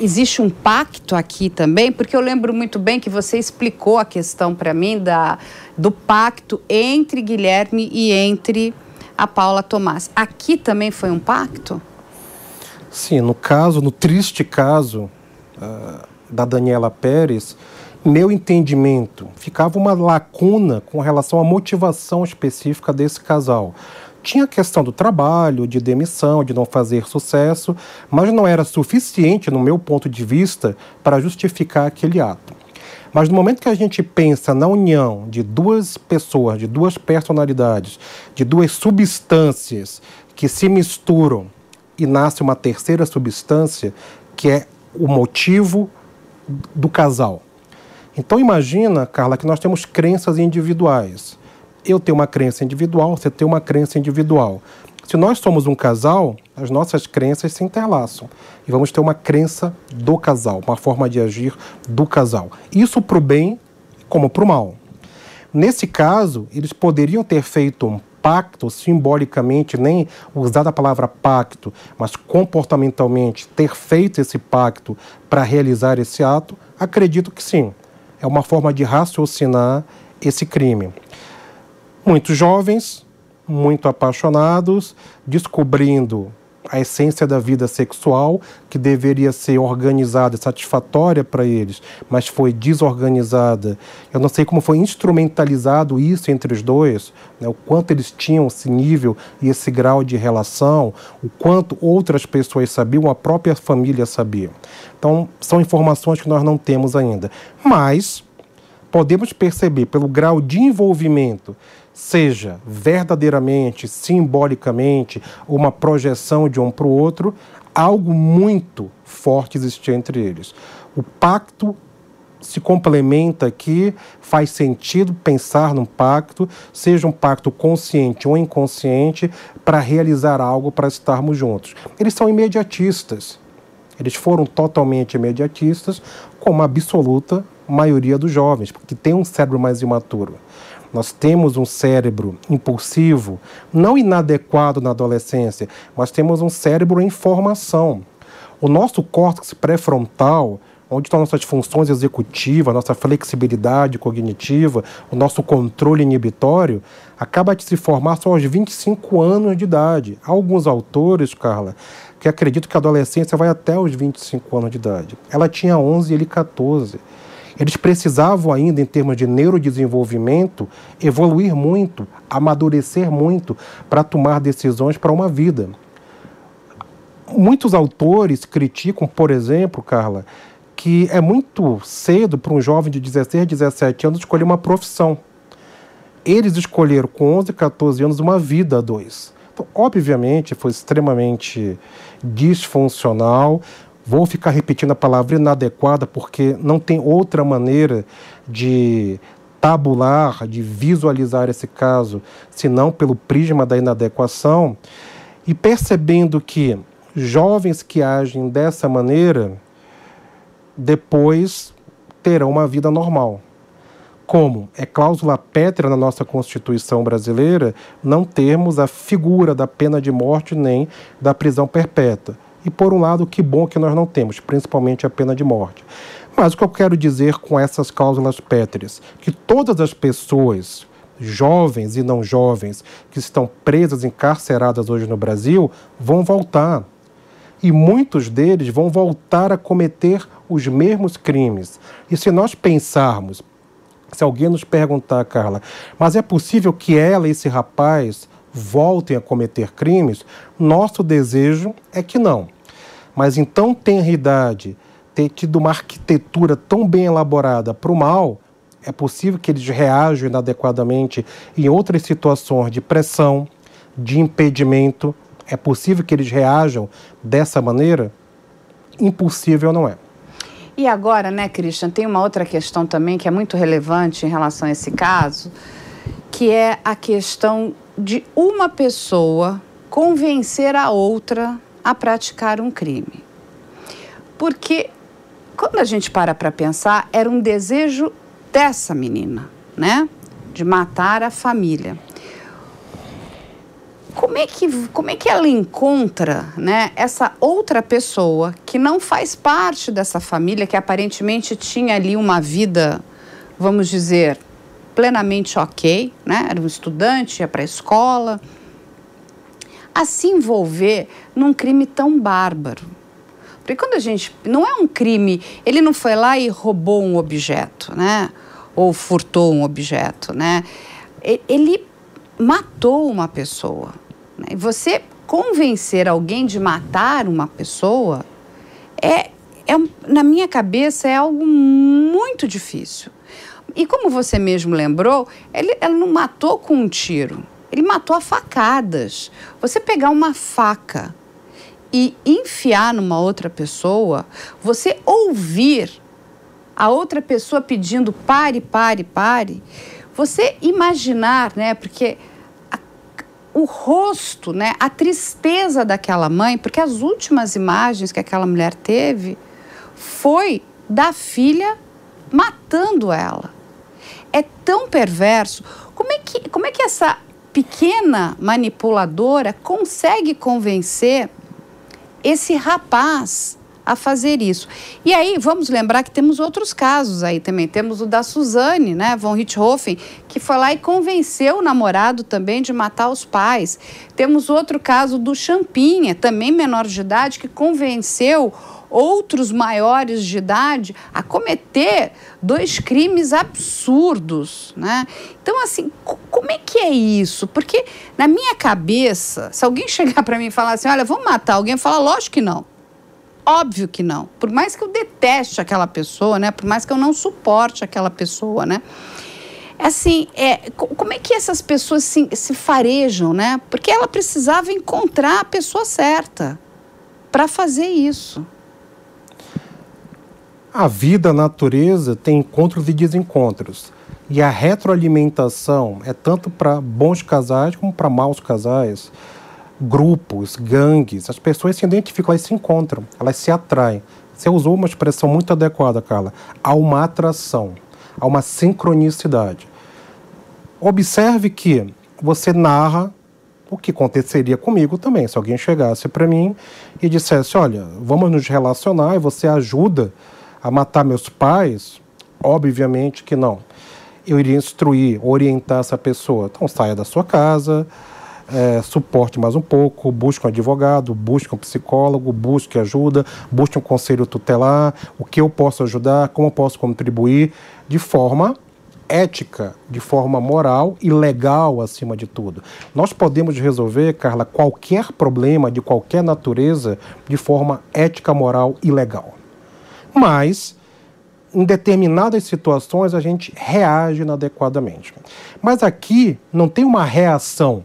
existe um pacto aqui também, porque eu lembro muito bem que você explicou a questão para mim da, do pacto entre Guilherme e entre a Paula Tomás. Aqui também foi um pacto? Sim, no caso, no triste caso uh, da Daniela Pérez, meu entendimento ficava uma lacuna com relação à motivação específica desse casal. Tinha a questão do trabalho, de demissão, de não fazer sucesso, mas não era suficiente, no meu ponto de vista, para justificar aquele ato. Mas no momento que a gente pensa na união de duas pessoas, de duas personalidades, de duas substâncias que se misturam e nasce uma terceira substância, que é o motivo do casal. Então imagina, Carla, que nós temos crenças individuais eu tenho uma crença individual, você tem uma crença individual. Se nós somos um casal, as nossas crenças se interlaçam e vamos ter uma crença do casal, uma forma de agir do casal. Isso para o bem como para o mal. Nesse caso, eles poderiam ter feito um pacto simbolicamente, nem usar a palavra pacto, mas comportamentalmente ter feito esse pacto para realizar esse ato? Acredito que sim. É uma forma de raciocinar esse crime muitos jovens, muito apaixonados, descobrindo a essência da vida sexual, que deveria ser organizada, satisfatória para eles, mas foi desorganizada. Eu não sei como foi instrumentalizado isso entre os dois, né? o quanto eles tinham esse nível e esse grau de relação, o quanto outras pessoas sabiam, a própria família sabia. Então, são informações que nós não temos ainda. Mas podemos perceber pelo grau de envolvimento seja verdadeiramente, simbolicamente, uma projeção de um para o outro, algo muito forte existia entre eles. O pacto se complementa aqui, faz sentido pensar num pacto, seja um pacto consciente ou inconsciente, para realizar algo para estarmos juntos. Eles são imediatistas. Eles foram totalmente imediatistas, como a absoluta maioria dos jovens, porque tem um cérebro mais imaturo. Nós temos um cérebro impulsivo, não inadequado na adolescência, mas temos um cérebro em formação. O nosso córtex pré-frontal, onde estão nossas funções executivas, nossa flexibilidade cognitiva, o nosso controle inibitório, acaba de se formar só aos 25 anos de idade. Há alguns autores, Carla, que acreditam que a adolescência vai até os 25 anos de idade. Ela tinha 11 e ele 14. Eles precisavam ainda, em termos de neurodesenvolvimento, evoluir muito, amadurecer muito para tomar decisões para uma vida. Muitos autores criticam, por exemplo, Carla, que é muito cedo para um jovem de 16, 17 anos escolher uma profissão. Eles escolheram com 11, 14 anos uma vida a dois. Então, obviamente, foi extremamente disfuncional, Vou ficar repetindo a palavra inadequada porque não tem outra maneira de tabular, de visualizar esse caso, senão pelo prisma da inadequação. E percebendo que jovens que agem dessa maneira depois terão uma vida normal. Como é cláusula pétrea na nossa Constituição brasileira não termos a figura da pena de morte nem da prisão perpétua. E por um lado, que bom que nós não temos, principalmente a pena de morte. Mas o que eu quero dizer com essas cláusulas pétreas? Que todas as pessoas, jovens e não jovens, que estão presas, encarceradas hoje no Brasil, vão voltar. E muitos deles vão voltar a cometer os mesmos crimes. E se nós pensarmos, se alguém nos perguntar, Carla, mas é possível que ela, esse rapaz, voltem a cometer crimes? Nosso desejo é que não mas então tem idade, ter tido uma arquitetura tão bem elaborada para o mal, é possível que eles reajam inadequadamente em outras situações de pressão, de impedimento, É possível que eles reajam dessa maneira? Impossível não é. E agora, né, Christian, tem uma outra questão também que é muito relevante em relação a esse caso, que é a questão de uma pessoa convencer a outra a praticar um crime. Porque quando a gente para para pensar, era um desejo dessa menina, né? De matar a família. Como é que, como é que ela encontra né, essa outra pessoa que não faz parte dessa família, que aparentemente tinha ali uma vida, vamos dizer, plenamente ok, né? Era um estudante, ia para a escola. A se envolver num crime tão bárbaro. Porque quando a gente. Não é um crime. Ele não foi lá e roubou um objeto, né? Ou furtou um objeto, né? Ele matou uma pessoa. Né? E você convencer alguém de matar uma pessoa é, é, na minha cabeça, é algo muito difícil. E como você mesmo lembrou, ele, ela não matou com um tiro, ele matou a facadas. Você pegar uma faca e enfiar numa outra pessoa, você ouvir a outra pessoa pedindo pare, pare, pare, você imaginar, né? Porque a, o rosto, né? A tristeza daquela mãe, porque as últimas imagens que aquela mulher teve foi da filha matando ela é tão perverso. Como é que, como é que essa pequena manipuladora consegue convencer esse rapaz a fazer isso. E aí, vamos lembrar que temos outros casos aí também. Temos o da Suzane, né, von Richthofen, que foi lá e convenceu o namorado também de matar os pais. Temos outro caso do Champinha, também menor de idade, que convenceu outros maiores de idade a cometer dois crimes absurdos, né? Então, assim, como é que é isso? Porque na minha cabeça, se alguém chegar para mim e falar assim, olha, vamos matar alguém, eu falo, lógico que não. Óbvio que não. Por mais que eu deteste aquela pessoa, né? Por mais que eu não suporte aquela pessoa, né? Assim, é, como é que essas pessoas se, se farejam, né? Porque ela precisava encontrar a pessoa certa para fazer isso. A vida, a natureza tem encontros e desencontros. E a retroalimentação é tanto para bons casais como para maus casais, grupos, gangues. As pessoas se identificam, elas se encontram, elas se atraem. Você usou uma expressão muito adequada, Carla. Há uma atração, há uma sincronicidade. Observe que você narra o que aconteceria comigo também. Se alguém chegasse para mim e dissesse: Olha, vamos nos relacionar e você ajuda a matar meus pais? Obviamente que não. Eu iria instruir, orientar essa pessoa. Então saia da sua casa, é, suporte mais um pouco, busque um advogado, busque um psicólogo, busque ajuda, busque um conselho tutelar, o que eu posso ajudar, como eu posso contribuir, de forma ética, de forma moral e legal acima de tudo. Nós podemos resolver, Carla, qualquer problema de qualquer natureza de forma ética, moral e legal mas em determinadas situações a gente reage inadequadamente. Mas aqui não tem uma reação.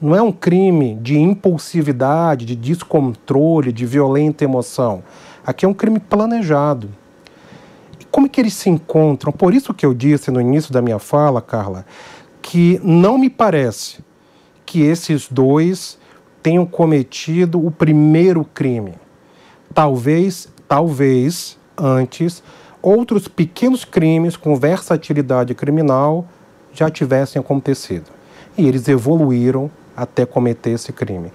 Não é um crime de impulsividade, de descontrole, de violenta emoção. Aqui é um crime planejado. E como é que eles se encontram? Por isso que eu disse no início da minha fala, Carla, que não me parece que esses dois tenham cometido o primeiro crime. Talvez talvez antes outros pequenos crimes com versatilidade criminal já tivessem acontecido. E eles evoluíram até cometer esse crime.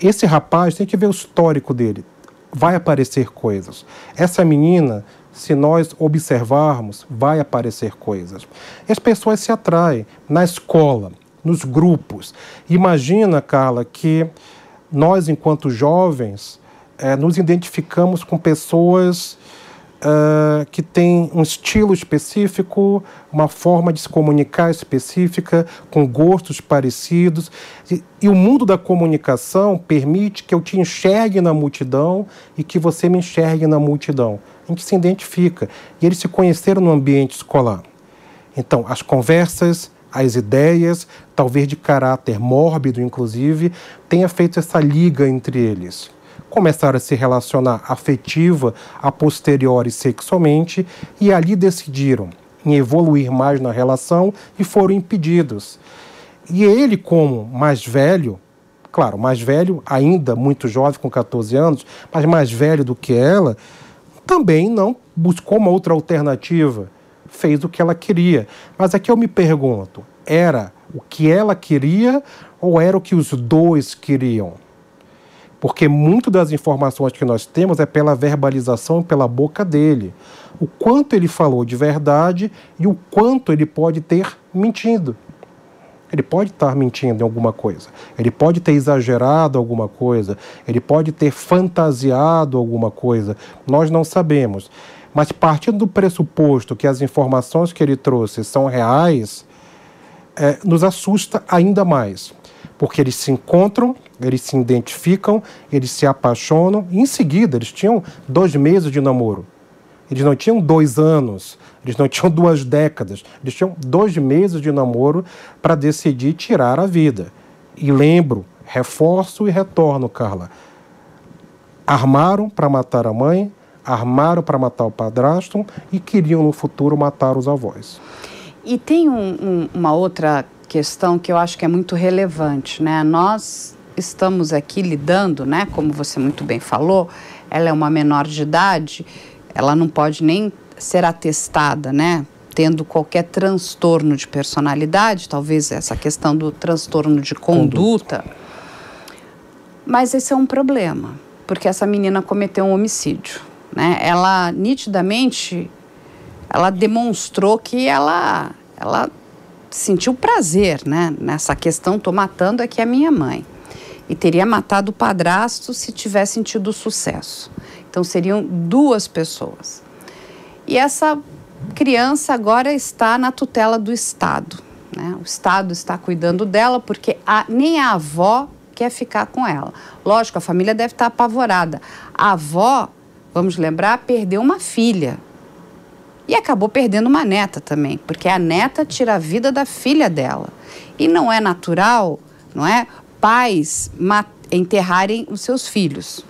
Esse rapaz tem que ver o histórico dele. Vai aparecer coisas. Essa menina, se nós observarmos, vai aparecer coisas. As pessoas se atraem na escola, nos grupos. Imagina, Carla, que nós, enquanto jovens, é, nos identificamos com pessoas uh, que têm um estilo específico, uma forma de se comunicar específica, com gostos parecidos. E, e o mundo da comunicação permite que eu te enxergue na multidão e que você me enxergue na multidão. A gente se identifica. E eles se conheceram no ambiente escolar. Então, as conversas as ideias, talvez de caráter mórbido, inclusive, tenha feito essa liga entre eles. Começaram a se relacionar afetiva, a posteriori sexualmente, e ali decidiram em evoluir mais na relação e foram impedidos. E ele, como mais velho, claro, mais velho, ainda muito jovem, com 14 anos, mas mais velho do que ela, também não buscou uma outra alternativa. Fez o que ela queria. Mas aqui eu me pergunto: era o que ela queria ou era o que os dois queriam? Porque muito das informações que nós temos é pela verbalização pela boca dele. O quanto ele falou de verdade e o quanto ele pode ter mentido. Ele pode estar mentindo em alguma coisa, ele pode ter exagerado alguma coisa, ele pode ter fantasiado alguma coisa, nós não sabemos. Mas partindo do pressuposto que as informações que ele trouxe são reais, é, nos assusta ainda mais, porque eles se encontram, eles se identificam, eles se apaixonam, e em seguida eles tinham dois meses de namoro. Eles não tinham dois anos, eles não tinham duas décadas, eles tinham dois meses de namoro para decidir tirar a vida. E lembro, reforço e retorno, Carla. Armaram para matar a mãe, armaram para matar o padrasto e queriam no futuro matar os avós. E tem um, um, uma outra questão que eu acho que é muito relevante, né? Nós estamos aqui lidando, né? Como você muito bem falou, ela é uma menor de idade ela não pode nem ser atestada, né? Tendo qualquer transtorno de personalidade, talvez essa questão do transtorno de conduta. conduta. Mas esse é um problema, porque essa menina cometeu um homicídio, né? Ela nitidamente ela demonstrou que ela ela sentiu prazer, né? Nessa questão, tô matando aqui a minha mãe. E teria matado o padrasto se tivesse tido sucesso. Então seriam duas pessoas. E essa criança agora está na tutela do Estado. Né? O Estado está cuidando dela porque a, nem a avó quer ficar com ela. Lógico, a família deve estar apavorada. A avó, vamos lembrar, perdeu uma filha. E acabou perdendo uma neta também, porque a neta tira a vida da filha dela. E não é natural, não é? Pais enterrarem os seus filhos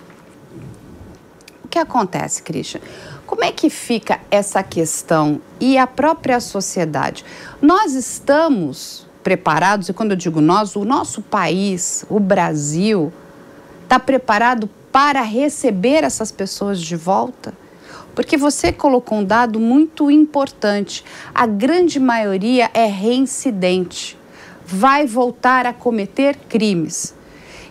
que acontece, Christian? Como é que fica essa questão e a própria sociedade? Nós estamos preparados, e quando eu digo nós, o nosso país, o Brasil, está preparado para receber essas pessoas de volta? Porque você colocou um dado muito importante: a grande maioria é reincidente, vai voltar a cometer crimes.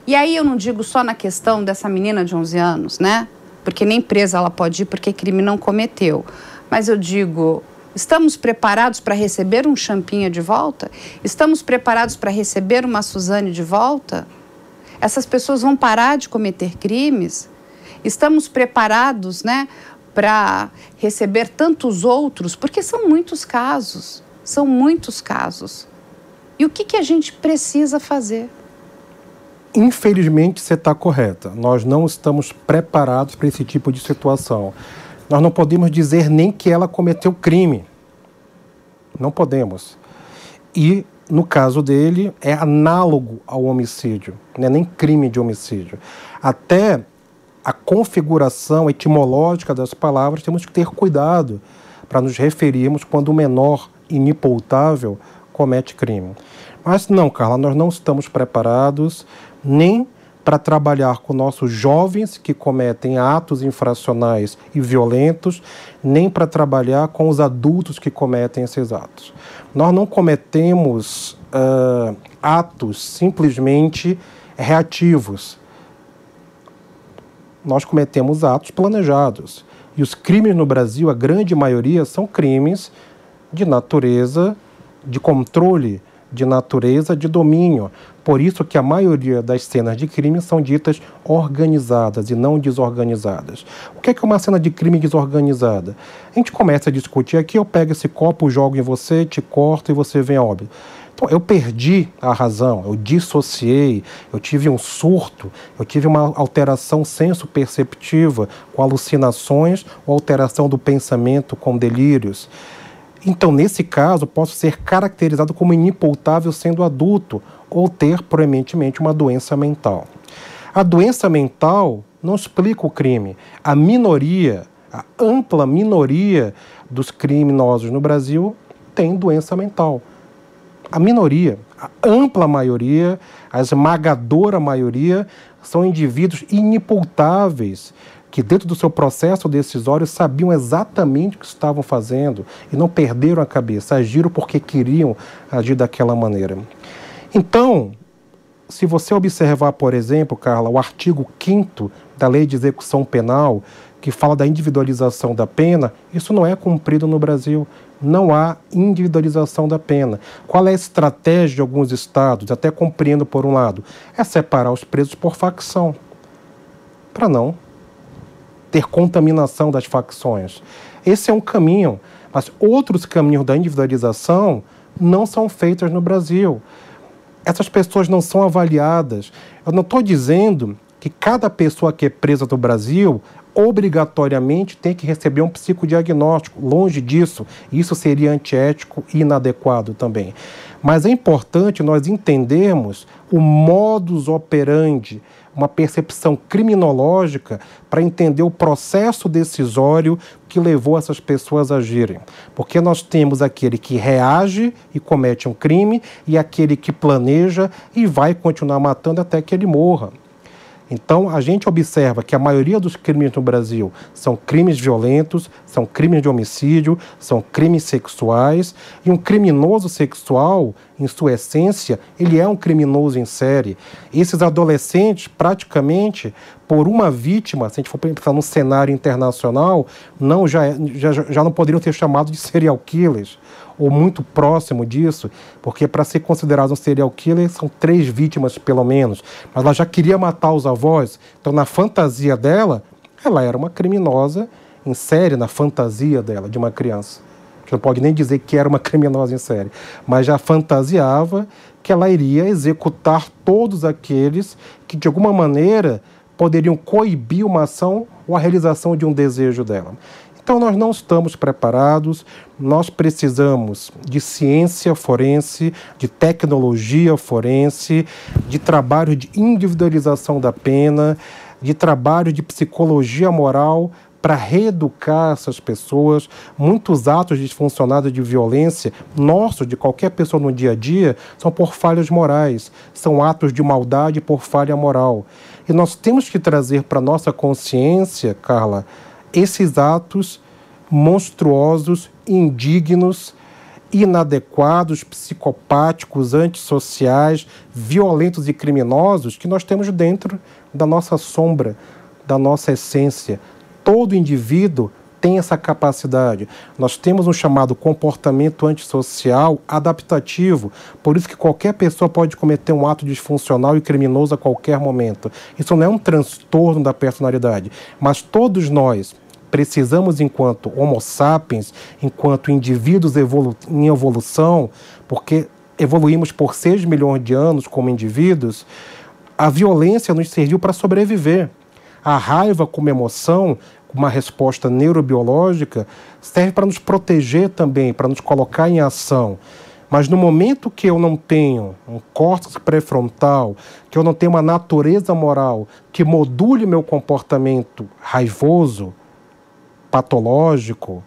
E aí eu não digo só na questão dessa menina de 11 anos, né? porque nem presa ela pode ir porque crime não cometeu. Mas eu digo, estamos preparados para receber um Champinha de volta? Estamos preparados para receber uma Suzane de volta? Essas pessoas vão parar de cometer crimes? Estamos preparados, né, para receber tantos outros? Porque são muitos casos, são muitos casos. E o que, que a gente precisa fazer? Infelizmente, você está correta. Nós não estamos preparados para esse tipo de situação. Nós não podemos dizer nem que ela cometeu crime. Não podemos. E, no caso dele, é análogo ao homicídio, não é nem crime de homicídio. Até a configuração etimológica das palavras, temos que ter cuidado para nos referirmos quando o menor inipoutável comete crime. Mas não, Carla, nós não estamos preparados nem para trabalhar com nossos jovens que cometem atos infracionais e violentos, nem para trabalhar com os adultos que cometem esses atos. Nós não cometemos uh, atos simplesmente reativos. Nós cometemos atos planejados. E os crimes no Brasil, a grande maioria, são crimes de natureza de controle, de natureza de domínio. Por isso que a maioria das cenas de crime são ditas organizadas e não desorganizadas. O que é uma cena de crime desorganizada? A gente começa a discutir aqui, eu pego esse copo, jogo em você, te corto e você vem a óbito. Então, eu perdi a razão, eu dissociei, eu tive um surto, eu tive uma alteração senso-perceptiva com alucinações ou alteração do pensamento com delírios. Então, nesse caso, posso ser caracterizado como inimputável sendo adulto ou ter proeminentemente uma doença mental. A doença mental não explica o crime. A minoria, a ampla minoria dos criminosos no Brasil tem doença mental. A minoria, a ampla maioria, a esmagadora maioria, são indivíduos inimputáveis que dentro do seu processo decisório sabiam exatamente o que estavam fazendo e não perderam a cabeça, agiram porque queriam agir daquela maneira. Então, se você observar, por exemplo, Carla, o artigo 5 da Lei de Execução Penal, que fala da individualização da pena, isso não é cumprido no Brasil. Não há individualização da pena. Qual é a estratégia de alguns estados? Até compreendo por um lado, é separar os presos por facção, para não ter contaminação das facções. Esse é um caminho, mas outros caminhos da individualização não são feitos no Brasil. Essas pessoas não são avaliadas. Eu não estou dizendo que cada pessoa que é presa no Brasil obrigatoriamente tem que receber um psicodiagnóstico. Longe disso, isso seria antiético e inadequado também. Mas é importante nós entendermos o modus operandi uma percepção criminológica para entender o processo decisório que levou essas pessoas a agirem. Porque nós temos aquele que reage e comete um crime e aquele que planeja e vai continuar matando até que ele morra. Então, a gente observa que a maioria dos crimes no Brasil são crimes violentos, são crimes de homicídio, são crimes sexuais, e um criminoso sexual, em sua essência, ele é um criminoso em série. Esses adolescentes, praticamente, por uma vítima, se a gente for pensar num cenário internacional, não já, é, já, já não poderiam ser chamados de serial killers ou muito próximo disso, porque para ser considerado um serial killer são três vítimas pelo menos. Mas ela já queria matar os avós, então na fantasia dela, ela era uma criminosa em série, na fantasia dela, de uma criança. Não pode nem dizer que era uma criminosa em série, mas já fantasiava que ela iria executar todos aqueles que de alguma maneira poderiam coibir uma ação ou a realização de um desejo dela. Então, nós não estamos preparados, nós precisamos de ciência forense, de tecnologia forense, de trabalho de individualização da pena, de trabalho de psicologia moral para reeducar essas pessoas. Muitos atos disfuncionados de violência, nossos, de qualquer pessoa no dia a dia, são por falhas morais, são atos de maldade por falha moral. E nós temos que trazer para nossa consciência, Carla, esses atos monstruosos, indignos, inadequados, psicopáticos, antissociais, violentos e criminosos que nós temos dentro da nossa sombra, da nossa essência. Todo indivíduo tem essa capacidade. Nós temos um chamado comportamento antissocial adaptativo, por isso que qualquer pessoa pode cometer um ato disfuncional e criminoso a qualquer momento. Isso não é um transtorno da personalidade, mas todos nós precisamos, enquanto Homo sapiens, enquanto indivíduos evolu em evolução, porque evoluímos por 6 milhões de anos como indivíduos, a violência nos serviu para sobreviver. A raiva como emoção, uma resposta neurobiológica, serve para nos proteger também, para nos colocar em ação. Mas no momento que eu não tenho um córtex pré-frontal, que eu não tenho uma natureza moral que module meu comportamento raivoso, patológico,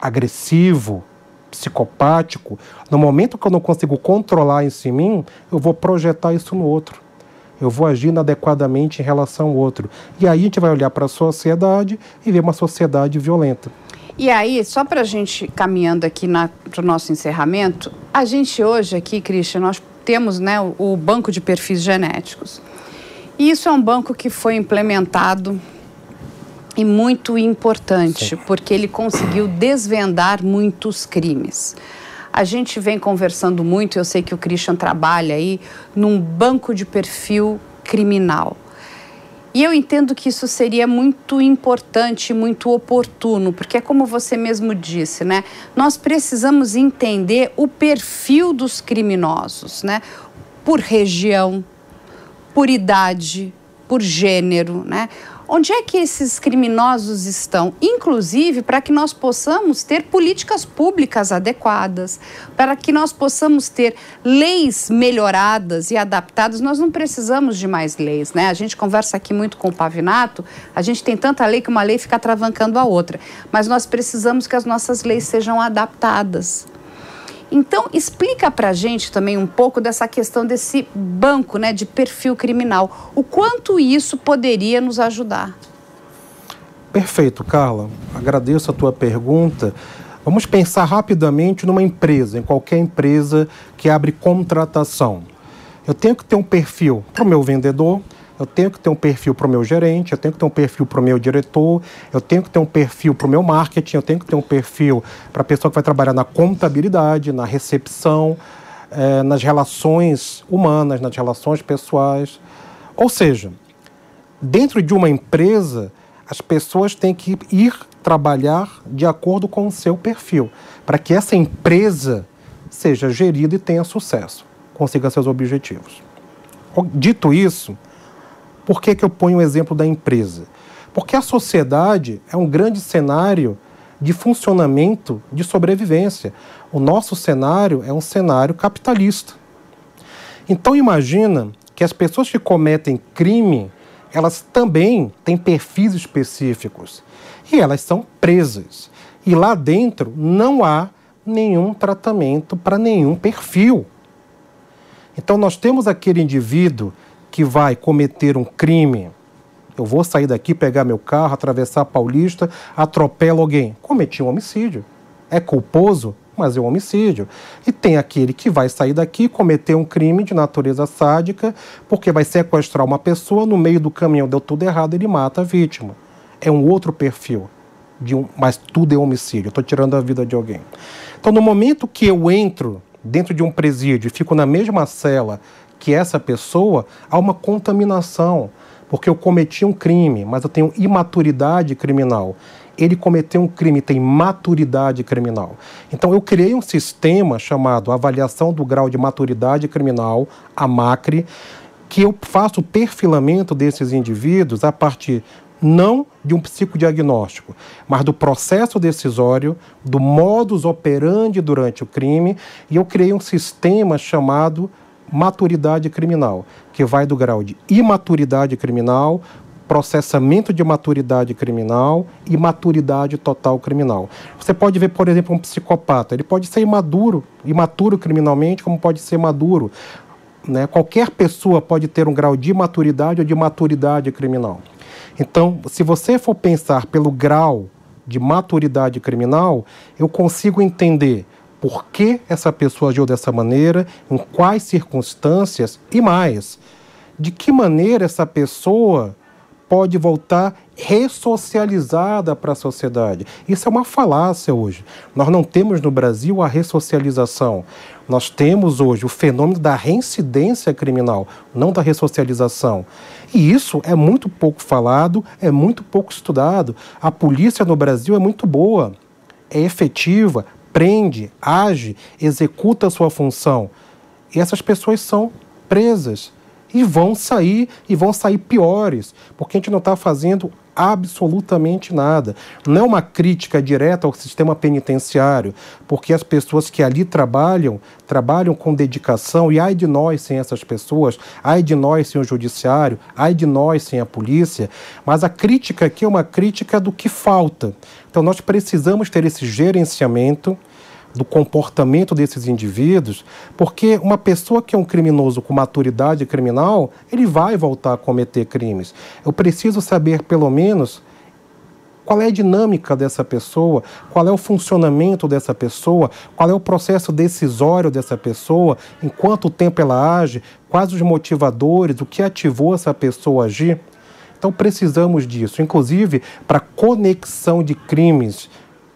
agressivo, psicopático, no momento que eu não consigo controlar isso em mim, eu vou projetar isso no outro. Eu vou agir inadequadamente em relação ao outro. E aí a gente vai olhar para a sociedade e ver uma sociedade violenta. E aí, só para a gente caminhando aqui para o nosso encerramento, a gente hoje aqui, Christian, nós temos né, o, o banco de perfis genéticos. E isso é um banco que foi implementado e muito importante, Sim. porque ele conseguiu desvendar muitos crimes. A gente vem conversando muito, eu sei que o Christian trabalha aí num banco de perfil criminal. E eu entendo que isso seria muito importante, muito oportuno, porque é como você mesmo disse, né? Nós precisamos entender o perfil dos criminosos, né? Por região, por idade, por gênero, né? Onde é que esses criminosos estão? Inclusive para que nós possamos ter políticas públicas adequadas, para que nós possamos ter leis melhoradas e adaptadas. Nós não precisamos de mais leis, né? A gente conversa aqui muito com o Pavinato, a gente tem tanta lei que uma lei fica travancando a outra, mas nós precisamos que as nossas leis sejam adaptadas. Então, explica para a gente também um pouco dessa questão desse banco né, de perfil criminal. O quanto isso poderia nos ajudar? Perfeito, Carla. Agradeço a tua pergunta. Vamos pensar rapidamente numa empresa, em qualquer empresa que abre contratação. Eu tenho que ter um perfil para o meu vendedor, eu tenho que ter um perfil para o meu gerente, eu tenho que ter um perfil para o meu diretor, eu tenho que ter um perfil para o meu marketing, eu tenho que ter um perfil para a pessoa que vai trabalhar na contabilidade, na recepção, é, nas relações humanas, nas relações pessoais. Ou seja, dentro de uma empresa, as pessoas têm que ir trabalhar de acordo com o seu perfil, para que essa empresa seja gerida e tenha sucesso, consiga seus objetivos. Dito isso, por que, que eu ponho o exemplo da empresa? Porque a sociedade é um grande cenário de funcionamento, de sobrevivência. O nosso cenário é um cenário capitalista. Então imagina que as pessoas que cometem crime, elas também têm perfis específicos e elas são presas. E lá dentro não há nenhum tratamento para nenhum perfil. Então nós temos aquele indivíduo que vai cometer um crime, eu vou sair daqui, pegar meu carro, atravessar a Paulista, atropelo alguém. Cometi um homicídio. É culposo, mas é um homicídio. E tem aquele que vai sair daqui, cometer um crime de natureza sádica, porque vai sequestrar uma pessoa, no meio do caminho deu tudo errado, ele mata a vítima. É um outro perfil. De um, mas tudo é homicídio, estou tirando a vida de alguém. Então, no momento que eu entro dentro de um presídio e fico na mesma cela que essa pessoa há uma contaminação, porque eu cometi um crime, mas eu tenho imaturidade criminal. Ele cometeu um crime, tem maturidade criminal. Então eu criei um sistema chamado Avaliação do Grau de Maturidade Criminal, a MACRE, que eu faço o perfilamento desses indivíduos a partir não de um psicodiagnóstico, mas do processo decisório, do modus operandi durante o crime, e eu criei um sistema chamado maturidade criminal, que vai do grau de imaturidade criminal, processamento de maturidade criminal e maturidade total criminal. Você pode ver, por exemplo, um psicopata, ele pode ser imaduro, imaturo criminalmente, como pode ser maduro. Né? Qualquer pessoa pode ter um grau de maturidade ou de maturidade criminal. Então, se você for pensar pelo grau de maturidade criminal, eu consigo entender por que essa pessoa agiu dessa maneira, em quais circunstâncias e mais, de que maneira essa pessoa pode voltar ressocializada para a sociedade. Isso é uma falácia hoje. Nós não temos no Brasil a ressocialização. Nós temos hoje o fenômeno da reincidência criminal, não da ressocialização. E isso é muito pouco falado, é muito pouco estudado. A polícia no Brasil é muito boa, é efetiva, prende, age, executa a sua função. E essas pessoas são presas e vão sair e vão sair piores, porque a gente não está fazendo absolutamente nada. Não é uma crítica direta ao sistema penitenciário, porque as pessoas que ali trabalham, trabalham com dedicação, e ai de nós sem essas pessoas, ai de nós sem o judiciário, ai de nós sem a polícia, mas a crítica aqui é uma crítica do que falta. Então nós precisamos ter esse gerenciamento do comportamento desses indivíduos, porque uma pessoa que é um criminoso com maturidade criminal, ele vai voltar a cometer crimes. Eu preciso saber, pelo menos, qual é a dinâmica dessa pessoa, qual é o funcionamento dessa pessoa, qual é o processo decisório dessa pessoa, em quanto tempo ela age, quais os motivadores, o que ativou essa pessoa a agir. Então precisamos disso, inclusive para conexão de crimes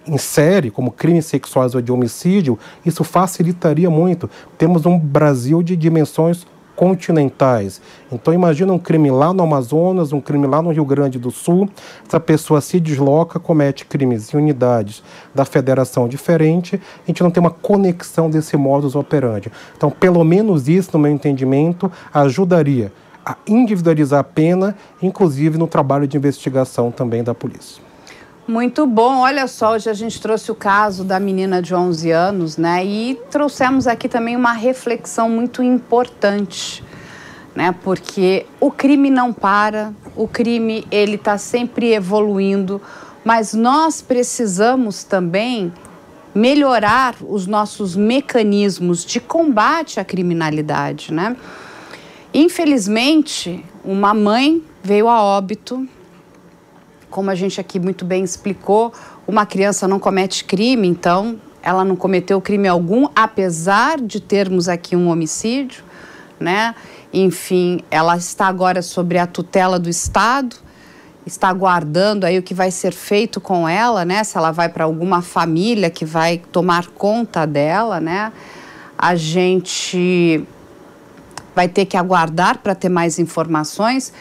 em série, como crimes sexuais ou de homicídio, isso facilitaria muito. Temos um Brasil de dimensões continentais. Então imagina um crime lá no Amazonas, um crime lá no Rio Grande do Sul, essa pessoa se desloca, comete crimes em unidades da federação diferente, a gente não tem uma conexão desse modus operandi. Então, pelo menos isso, no meu entendimento, ajudaria a individualizar a pena, inclusive no trabalho de investigação também da polícia. Muito bom. Olha só, hoje a gente trouxe o caso da menina de 11 anos, né? E trouxemos aqui também uma reflexão muito importante, né? Porque o crime não para, o crime ele está sempre evoluindo, mas nós precisamos também melhorar os nossos mecanismos de combate à criminalidade, né? Infelizmente, uma mãe veio a óbito como a gente aqui muito bem explicou, uma criança não comete crime, então ela não cometeu crime algum, apesar de termos aqui um homicídio, né? Enfim, ela está agora sobre a tutela do Estado, está aguardando aí o que vai ser feito com ela, né? Se ela vai para alguma família que vai tomar conta dela, né? A gente vai ter que aguardar para ter mais informações.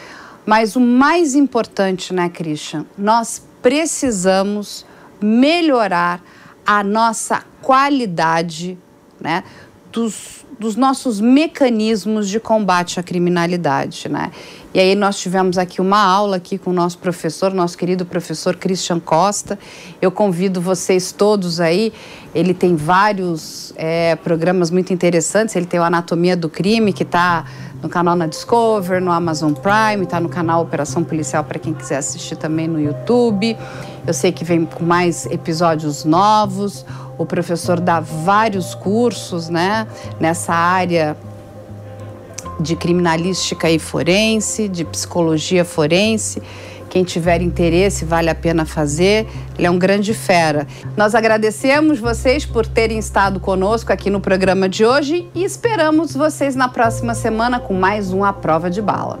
Mas o mais importante, né, Christian? Nós precisamos melhorar a nossa qualidade, né? Dos, dos nossos mecanismos de combate à criminalidade, né? E aí nós tivemos aqui uma aula aqui com o nosso professor, nosso querido professor Christian Costa. Eu convido vocês todos aí. Ele tem vários é, programas muito interessantes. Ele tem o Anatomia do Crime, que está no canal na Discover, no Amazon Prime, está no canal Operação Policial para quem quiser assistir também no YouTube. Eu sei que vem com mais episódios novos. O professor dá vários cursos, né, nessa área de criminalística e forense, de psicologia forense. Quem tiver interesse, vale a pena fazer. Ele é um grande fera. Nós agradecemos vocês por terem estado conosco aqui no programa de hoje e esperamos vocês na próxima semana com mais um A Prova de Bala.